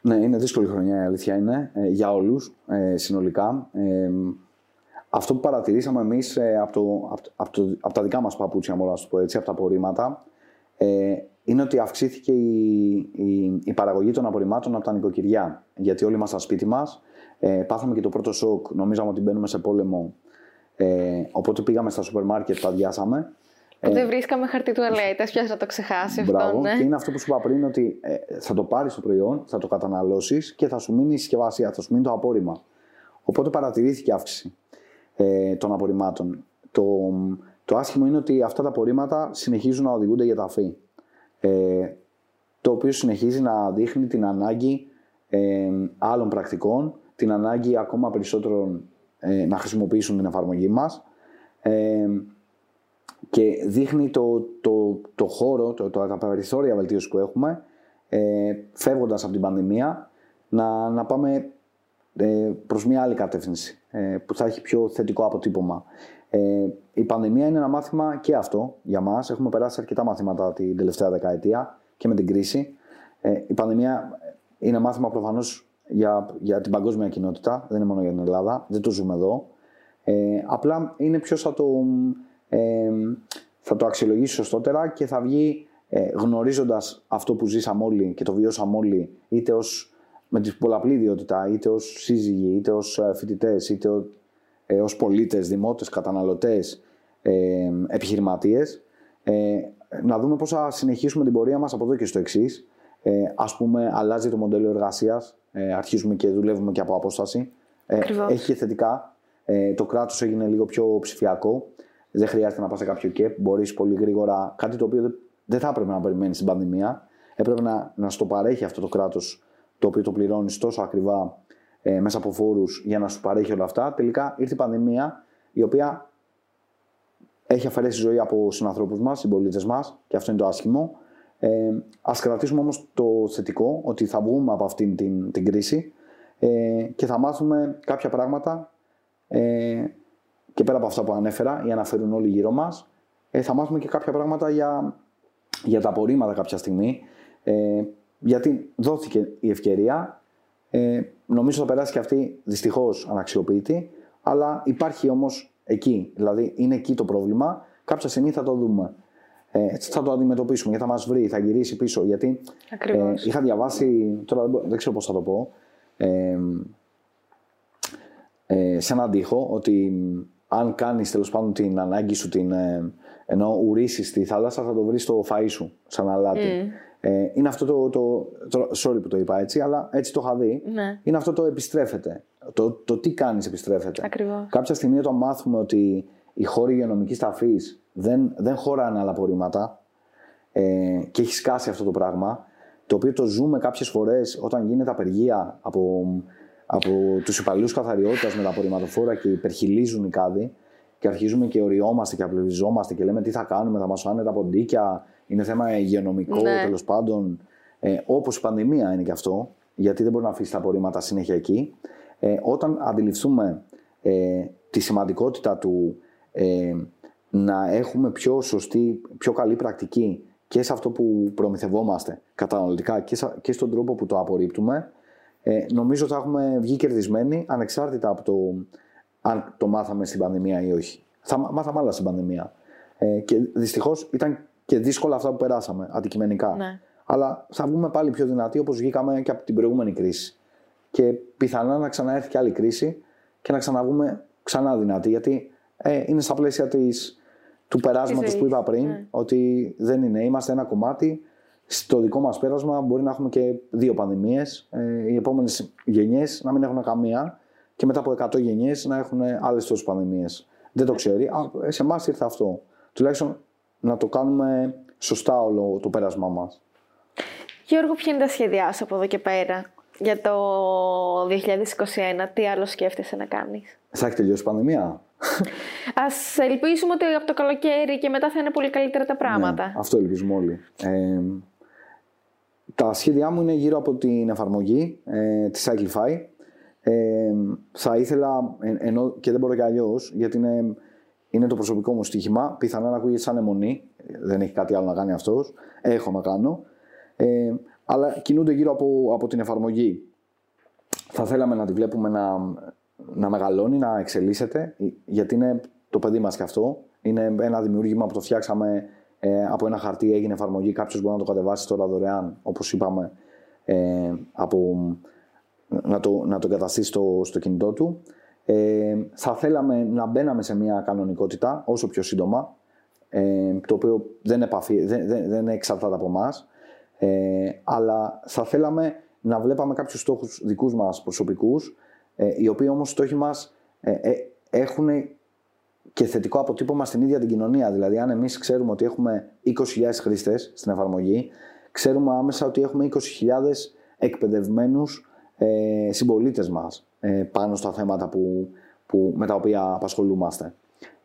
Ναι, είναι δύσκολη χρονιά, η αλήθεια είναι, ε, για όλους ε, συνολικά. Ε, αυτό που παρατηρήσαμε εμείς ε, από, το, από, το- από, το- από τα δικά μας παπούτσια, μπορώ να σου πω έτσι, από τα απορρίμματα, ε, είναι ότι αυξήθηκε η, η, η παραγωγή των απορριμμάτων από τα νοικοκυριά. Γιατί όλοι είμαστε στα σπίτι μας, ε, πάθαμε και το πρώτο σοκ, νομίζαμε ότι μπαίνουμε σε πόλεμο. Ε, οπότε πήγαμε στα σούπερ μάρκετ, τα αδειάσαμε. Που δεν βρίσκαμε χαρτί τουαλέτας, ποιος θα το ξεχάσει αυτό, Μπράβο. ναι. Και είναι αυτό που σου είπα πριν, ότι ε, θα το πάρεις το προϊόν, θα το καταναλώσεις και θα σου μείνει η συσκευασία, θα σου μείνει το απόρριμα. Οπότε παρατηρήθηκε αύξηση ε, των απορριμμάτων. Το, το άσχημο είναι ότι αυτά τα απορρίμματα συνεχίζουν να οδηγούνται για ταφή. Ε, το οποίο συνεχίζει να δείχνει την ανάγκη ε, άλλων πρακτικών, την ανάγκη ακόμα περισσότερων ε, να χρησιμοποιήσουν την εφαρμογή μας. Ε, και δείχνει το, το, το χώρο, το, το, τα περιθώρια βελτίωση που έχουμε, ε, φεύγοντας από την πανδημία, να, να πάμε ε, προς μια άλλη κατεύθυνση, ε, που θα έχει πιο θετικό αποτύπωμα. Ε, η πανδημία είναι ένα μάθημα και αυτό για μας. Έχουμε περάσει αρκετά μαθήματα την τελευταία δεκαετία και με την κρίση. Ε, η πανδημία είναι μάθημα προφανώς για, για την παγκόσμια κοινότητα, δεν είναι μόνο για την Ελλάδα, δεν το ζούμε εδώ. Ε, απλά είναι ποιος θα το, ε, θα το αξιολογήσει σωστότερα και θα βγει ε, γνωρίζοντας αυτό που ζήσαμε όλοι και το βιώσαμε όλοι είτε ως, με την πολλαπλή ιδιότητα, είτε ως σύζυγοι, είτε ως ε, φοιτητές, είτε ως, ε, ως πολίτες, δημότες, καταναλωτές, ε, επιχειρηματίες ε, να δούμε πώς θα συνεχίσουμε την πορεία μας από εδώ και στο εξής. Ε, ας πούμε αλλάζει το μοντέλο εργασίας, ε, αρχίζουμε και δουλεύουμε και από απόσταση Ε, Ακριβώς. έχει και θετικά. Ε, το κράτος έγινε λίγο πιο ψηφιακό. Δεν χρειάζεται να πας σε κάποιο ΚΕΠ. Μπορείς πολύ γρήγορα. Κάτι το οποίο δεν, δεν θα έπρεπε να περιμένεις στην πανδημία. Έπρεπε να, να στο παρέχει αυτό το κράτος το οποίο το πληρώνεις τόσο ακριβά ε, μέσα από φόρους για να σου παρέχει όλα αυτά. Τελικά ήρθε η πανδημία η οποία έχει αφαιρέσει ζωή από συνανθρώπους μας, συμπολίτες μας, και αυτό είναι το άσχημο. Ε, Α κρατήσουμε όμως το θετικό, ότι θα βγούμε από αυτήν την, την κρίση ε, και θα μάθουμε κάποια πράγματα ε, και πέρα από αυτά που ανέφερα ή αναφέρουν όλοι γύρω μας, ε, θα μάθουμε και κάποια πράγματα για, για τα απορρίμματα κάποια στιγμή. Ε, γιατί δόθηκε η ευκαιρία. Ε, νομίζω θα περάσει και αυτή δυστυχώς αναξιοποιητή, αλλά υπάρχει όμως εκεί. Δηλαδή είναι εκεί το πρόβλημα. Κάποια στιγμή θα το δούμε. Ε, θα το αντιμετωπίσουμε γιατί θα μας βρει, θα γυρίσει πίσω. Γιατί Ακριβώς. είχα διαβάσει, τώρα δεν μπο- δεν ξέρω πώς θα το πω, ε, ε, σε έναν τοίχο ότι μ, αν κάνεις τέλος πάντων την ανάγκη σου την, ε, ενώ ουρίσεις στη θάλασσα θα το βρεις στο φαΐ σου σαν αλάτι. Ε, είναι αυτό το, το, το, sorry που το είπα έτσι αλλά έτσι το είχα δει Ναι. είναι αυτό το επιστρέφεται το, το τι κάνεις επιστρέφεται Ακριβώς. κάποια στιγμή όταν μάθουμε ότι οι χώροι υγειονομικής ταφής δεν, δεν χωράνε άλλα απορρίμματα ε, και έχει σκάσει αυτό το πράγμα, το οποίο το ζούμε κάποιες φορές όταν γίνεται απεργία από, από τους υπαλλήλους καθαριότητας με τα απορριμματοφόρα και υπερχιλίζουν οι κάδοι και αρχίζουμε και οριόμαστε και απλευριζόμαστε και λέμε τι θα κάνουμε, θα μας φάνε τα ποντίκια, είναι θέμα υγειονομικό Ναι. τέλος πάντων. Ε, όπως η πανδημία είναι και αυτό, γιατί δεν μπορεί να αφήσει τα απορρίμματα συνέχεια εκεί. Ε, όταν αντιληφθούμε ε, τη σημαντικότητα του ε, να έχουμε πιο σωστή, πιο καλή πρακτική και σε αυτό που προμηθευόμαστε καταναλωτικά και, σα- και στον τρόπο που το απορρίπτουμε, ε, νομίζω θα έχουμε βγει κερδισμένοι ανεξάρτητα από το αν το μάθαμε στην πανδημία ή όχι. Θα μά- μάθαμε άλλα στην πανδημία. Ε, και δυστυχώς ήταν και δύσκολα αυτά που περάσαμε αντικειμενικά. Ναι. Αλλά θα βγούμε πάλι πιο δυνατοί όπως βγήκαμε και από την προηγούμενη κρίση. Και πιθανά να ξαναέρθει και άλλη κρίση και να ξαναβγούμε ξανά δυνατοί. Γιατί ε, είναι στα πλαίσια της, του περάσματος ζωής, που είπα πριν, ναι. ότι δεν είναι. Είμαστε ένα κομμάτι. Στο δικό μας πέρασμα μπορεί να έχουμε και δύο πανδημίες. Ε, οι επόμενες γενιές να μην έχουν καμία και μετά από 100 γενιές να έχουν άλλες τόσες πανδημίες. Δεν το ξέρει. Α, σε εμάς ήρθε αυτό. Τουλάχιστον να το κάνουμε σωστά όλο το πέρασμά μας. Γιώργο, ποια είναι τα σχέδιά σου από εδώ και πέρα για το 2021, τι άλλο σκέφτεσαι να κάνεις; Θα έχει τελειώσει η πανδημία; Ας ελπίσουμε ότι από το καλοκαίρι και μετά θα είναι πολύ καλύτερα τα πράγματα. Ναι, αυτό ελπίζουμε όλοι. Ε, τα σχέδιά μου είναι γύρω από την εφαρμογή ε, της Cyclify. Ε, θα ήθελα, εν- ενώ και δεν μπορώ κι αλλιώς, γιατί είναι, είναι το προσωπικό μου στοίχημα, πιθανά να ακούγεται σαν αιμονή, δεν έχει κάτι άλλο να κάνει αυτός, έχω να κάνω, ε, αλλά κινούνται γύρω από, από την εφαρμογή. Θα θέλαμε να τη βλέπουμε να, να μεγαλώνει, να εξελίσσεται, γιατί είναι το παιδί μας και αυτό. Είναι ένα δημιούργημα που το φτιάξαμε ε, από ένα χαρτί, έγινε εφαρμογή, κάποιος μπορεί να το κατεβάσει τώρα δωρεάν, όπως είπαμε, ε, από, να, το, να το εγκαταστήσει στο, στο κινητό του. Ε, θα θέλαμε να μπαίναμε σε μια κανονικότητα όσο πιο σύντομα, ε, το οποίο δεν, επαφή, δεν, δεν, δεν εξαρτάται από εμάς. Ε, αλλά θα θέλαμε να βλέπαμε κάποιους στόχους δικούς μας προσωπικούς, ε, οι οποίοι όμως στόχοι μας ε, ε, έχουν και θετικό αποτύπωμα στην ίδια την κοινωνία. Δηλαδή, αν εμείς ξέρουμε ότι έχουμε 20.000 χρήστες στην εφαρμογή, ξέρουμε άμεσα ότι έχουμε 20.000 εκπαιδευμένους ε, συμπολίτες μας ε, πάνω στα θέματα που, που, με τα οποία απασχολούμαστε.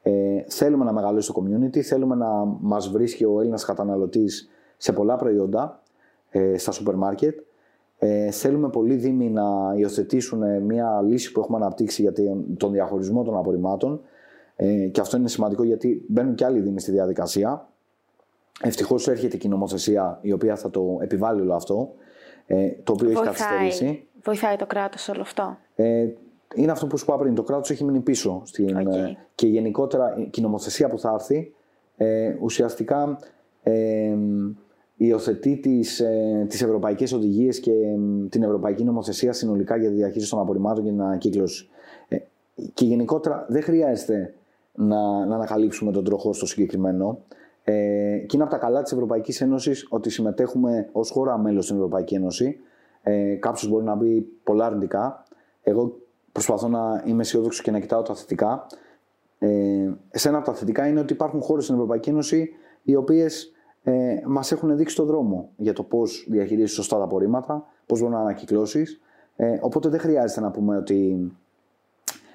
Ε, θέλουμε να μεγαλώσει το community, θέλουμε να μας βρίσκει ο Έλληνας καταναλωτής σε πολλά προϊόντα, ε, στα σούπερ μάρκετ. Ε, θέλουμε πολλοί δήμοι να υιοθετήσουν μια λύση που έχουμε αναπτύξει για τον- τον διαχωρισμό των απορριμμάτων. Ε, και αυτό είναι σημαντικό γιατί μπαίνουν και άλλοι δήμοι στη διαδικασία. Ευτυχώς έρχεται και η νομοθεσία η οποία θα το επιβάλλει όλο αυτό, ε, το οποίο έχει καθυστερήσει. Βοηθάει, βοηθάει το κράτος όλο αυτό; Ε, είναι αυτό που σου είπα πριν. Το κράτος έχει μείνει πίσω. Στην, Οκ. ε, και γενικότερα και η νομοθεσία που θα έρθει ε, ουσιαστικά ε, υιοθετεί τις, ε, τις ευρωπαϊκές οδηγίες και ε, την ευρωπαϊκή νομοθεσία συνολικά για τη διαχείριση των απορριμμάτων και την ανακύκλωση. Ε, και γενικότερα δεν χρειάζεται να, να ανακαλύψουμε τον τροχό στο συγκεκριμένο. Ε, και είναι από τα καλά της Ευρωπαϊκής Ένωσης ότι συμμετέχουμε ως χώρα μέλος στην Ευρωπαϊκή Ένωση. Ε, κάποιος μπορεί να πει πολλά αρνητικά. Εγώ προσπαθώ να είμαι αισιόδοξος και να κοιτάω τα θετικά. Ε, σε ένα από τα θετικά είναι ότι υπάρχουν χώρες στην Ευρωπαϊκή Ένωση οι οποίες ε, μας έχουν δείξει το δρόμο για το πώς διαχειρίζεις σωστά τα απορρίμματα, πώς μπορεί να ανακυκλώσεις. Ε, οπότε δεν χρειάζεται να πούμε ότι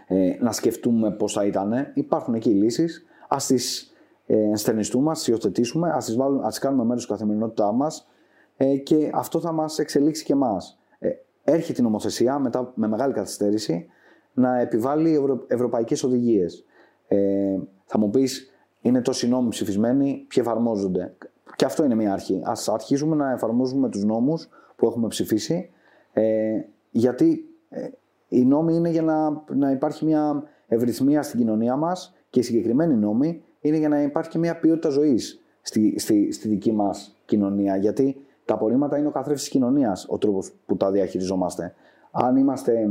ε, να σκεφτούμε πώς θα ήταν. Υπάρχουν εκεί λύσεις. Α τις ε, ενστερνιστούμε, ας τις υιοθετήσουμε, ας τις τις κάνουμε μέρος της καθημερινότητάς μας ε, και αυτό θα μας εξελίξει και εμάς. Ε, έρχεται η νομοθεσία μετά, με μεγάλη καθυστέρηση να επιβάλλει ευρω, ευρωπαϊκές οδηγίες. Ε, θα μου πεις, είναι τόσοι νόμοι ψηφισμένοι, ποιοι εφαρμόζονται. Και αυτό είναι μια αρχή. Α αρχίσουμε να εφαρμόζουμε τους νόμους που έχουμε ψηφίσει, ε, γιατί ε, οι νόμοι είναι για να, να υπάρχει μια ευρυθμία στην κοινωνία μας και οι συγκεκριμένοι νόμοι είναι για να υπάρχει μια ποιότητα ζωής στη, στη, στη δική μας κοινωνία. Γιατί τα απορρίμματα είναι ο καθρέφτης της κοινωνίας, ο τρόπος που τα διαχειριζόμαστε. Αν είμαστε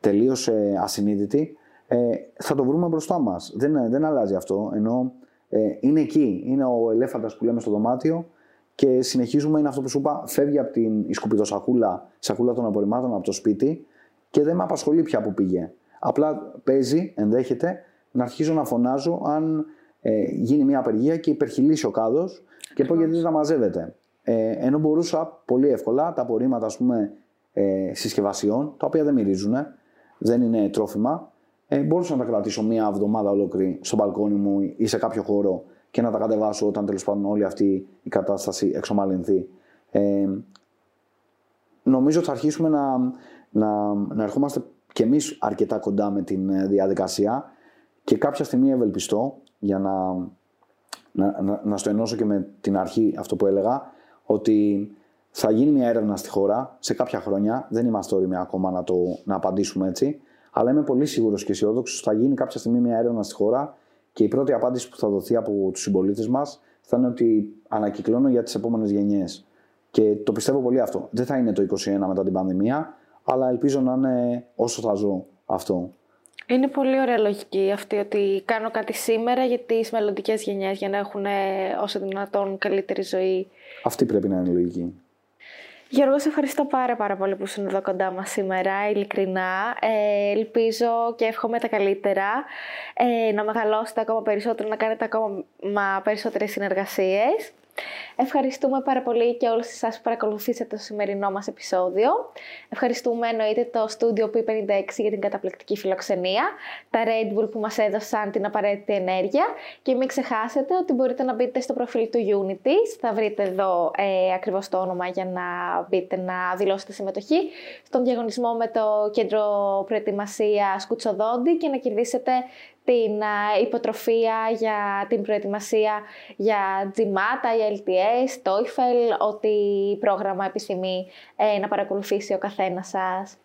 τελείως ε, ασυνείδητοι, ε, θα το βρούμε μπροστά μας. Δεν, δεν αλλάζει αυτό. Ενώ ε, είναι εκεί. Είναι ο ελέφαντας που λέμε στο δωμάτιο και συνεχίζουμε. Είναι αυτό που σου είπα. Φεύγει από την σκουπιδοσακούλα, σακούλα των απορριμμάτων από το σπίτι και δεν με απασχολεί πια που πήγε. Απλά παίζει, ενδέχεται, να αρχίζω να φωνάζω αν ε, γίνει μια απεργία και υπερχιλήσει ο κάδος και πω γιατί δεν μαζεύεται. Ε, ενώ μπορούσα πολύ εύκολα τα απορρίμματα ας πούμε, ε, συσκευασιών, τα οποία δεν μυρίζουν, δεν είναι τρόφιμα, ε, μπορούσα να τα κρατήσω μία εβδομάδα ολόκληρη στο μπαλκόνι μου ή σε κάποιο χώρο και να τα κατεβάσω όταν τέλος πάντων όλη αυτή η κατάσταση εξομαλυνθεί. Ε, νομίζω ότι θα αρχίσουμε να, να, να ερχόμαστε κι εμείς αρκετά κοντά με την ε, διαδικασία και κάποια στιγμή ευελπιστώ για να, να, να, να στο ενώσω και με την αρχή αυτό που έλεγα ότι θα γίνει μια έρευνα στη χώρα σε κάποια χρόνια, δεν είμαστε όριμοι ακόμα να, το, να απαντήσουμε έτσι, αλλά είμαι πολύ σίγουρος και αισιόδοξος θα γίνει κάποια στιγμή μια έρευνα στη χώρα και η πρώτη απάντηση που θα δοθεί από τους συμπολίτες μας θα είναι ότι ανακυκλώνω για τις επόμενες γενιές. Και το πιστεύω πολύ αυτό. Δεν θα είναι το 21 μετά την πανδημία, αλλά ελπίζω να είναι όσο θα ζω αυτό. Είναι πολύ ωραία λογική αυτή ότι κάνω κάτι σήμερα για τις μελλοντικές γενιές για να έχουν όσο δυνατόν καλύτερη ζωή. Αυτή πρέπει να είναι η λογική. Γιώργος, σε ευχαριστώ πάρα πάρα πολύ που ήσουν εδώ κοντά μας σήμερα, ειλικρινά. Ε, ελπίζω και εύχομαι τα καλύτερα, ε, να μεγαλώσετε ακόμα περισσότερο, να κάνετε ακόμα περισσότερες συνεργασίες. Ευχαριστούμε πάρα πολύ και όλους εσάς που παρακολουθήσατε το σημερινό μας επεισόδιο. Ευχαριστούμε εννοείται το Studio P56 για την καταπληκτική φιλοξενία, τα Red Bull που μας έδωσαν την απαραίτητη ενέργεια και μην ξεχάσετε ότι μπορείτε να μπείτε στο προφίλ του Unity, θα βρείτε εδώ ε, ακριβώς το όνομα για να μπείτε να δηλώσετε συμμετοχή στον διαγωνισμό με το Κέντρο Προετοιμασία Κουτσοδόντι και να κερδίσετε την υποτροφία για την προετοιμασία για τζιμάτα, για LTS, TOEFL, ό,τι πρόγραμμα επιθυμεί ε, να παρακολουθήσει ο καθένας σας.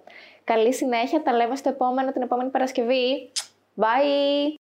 Καλή συνέχεια, τα λέμε στο επόμενο την επόμενη Παρασκευή. Bye!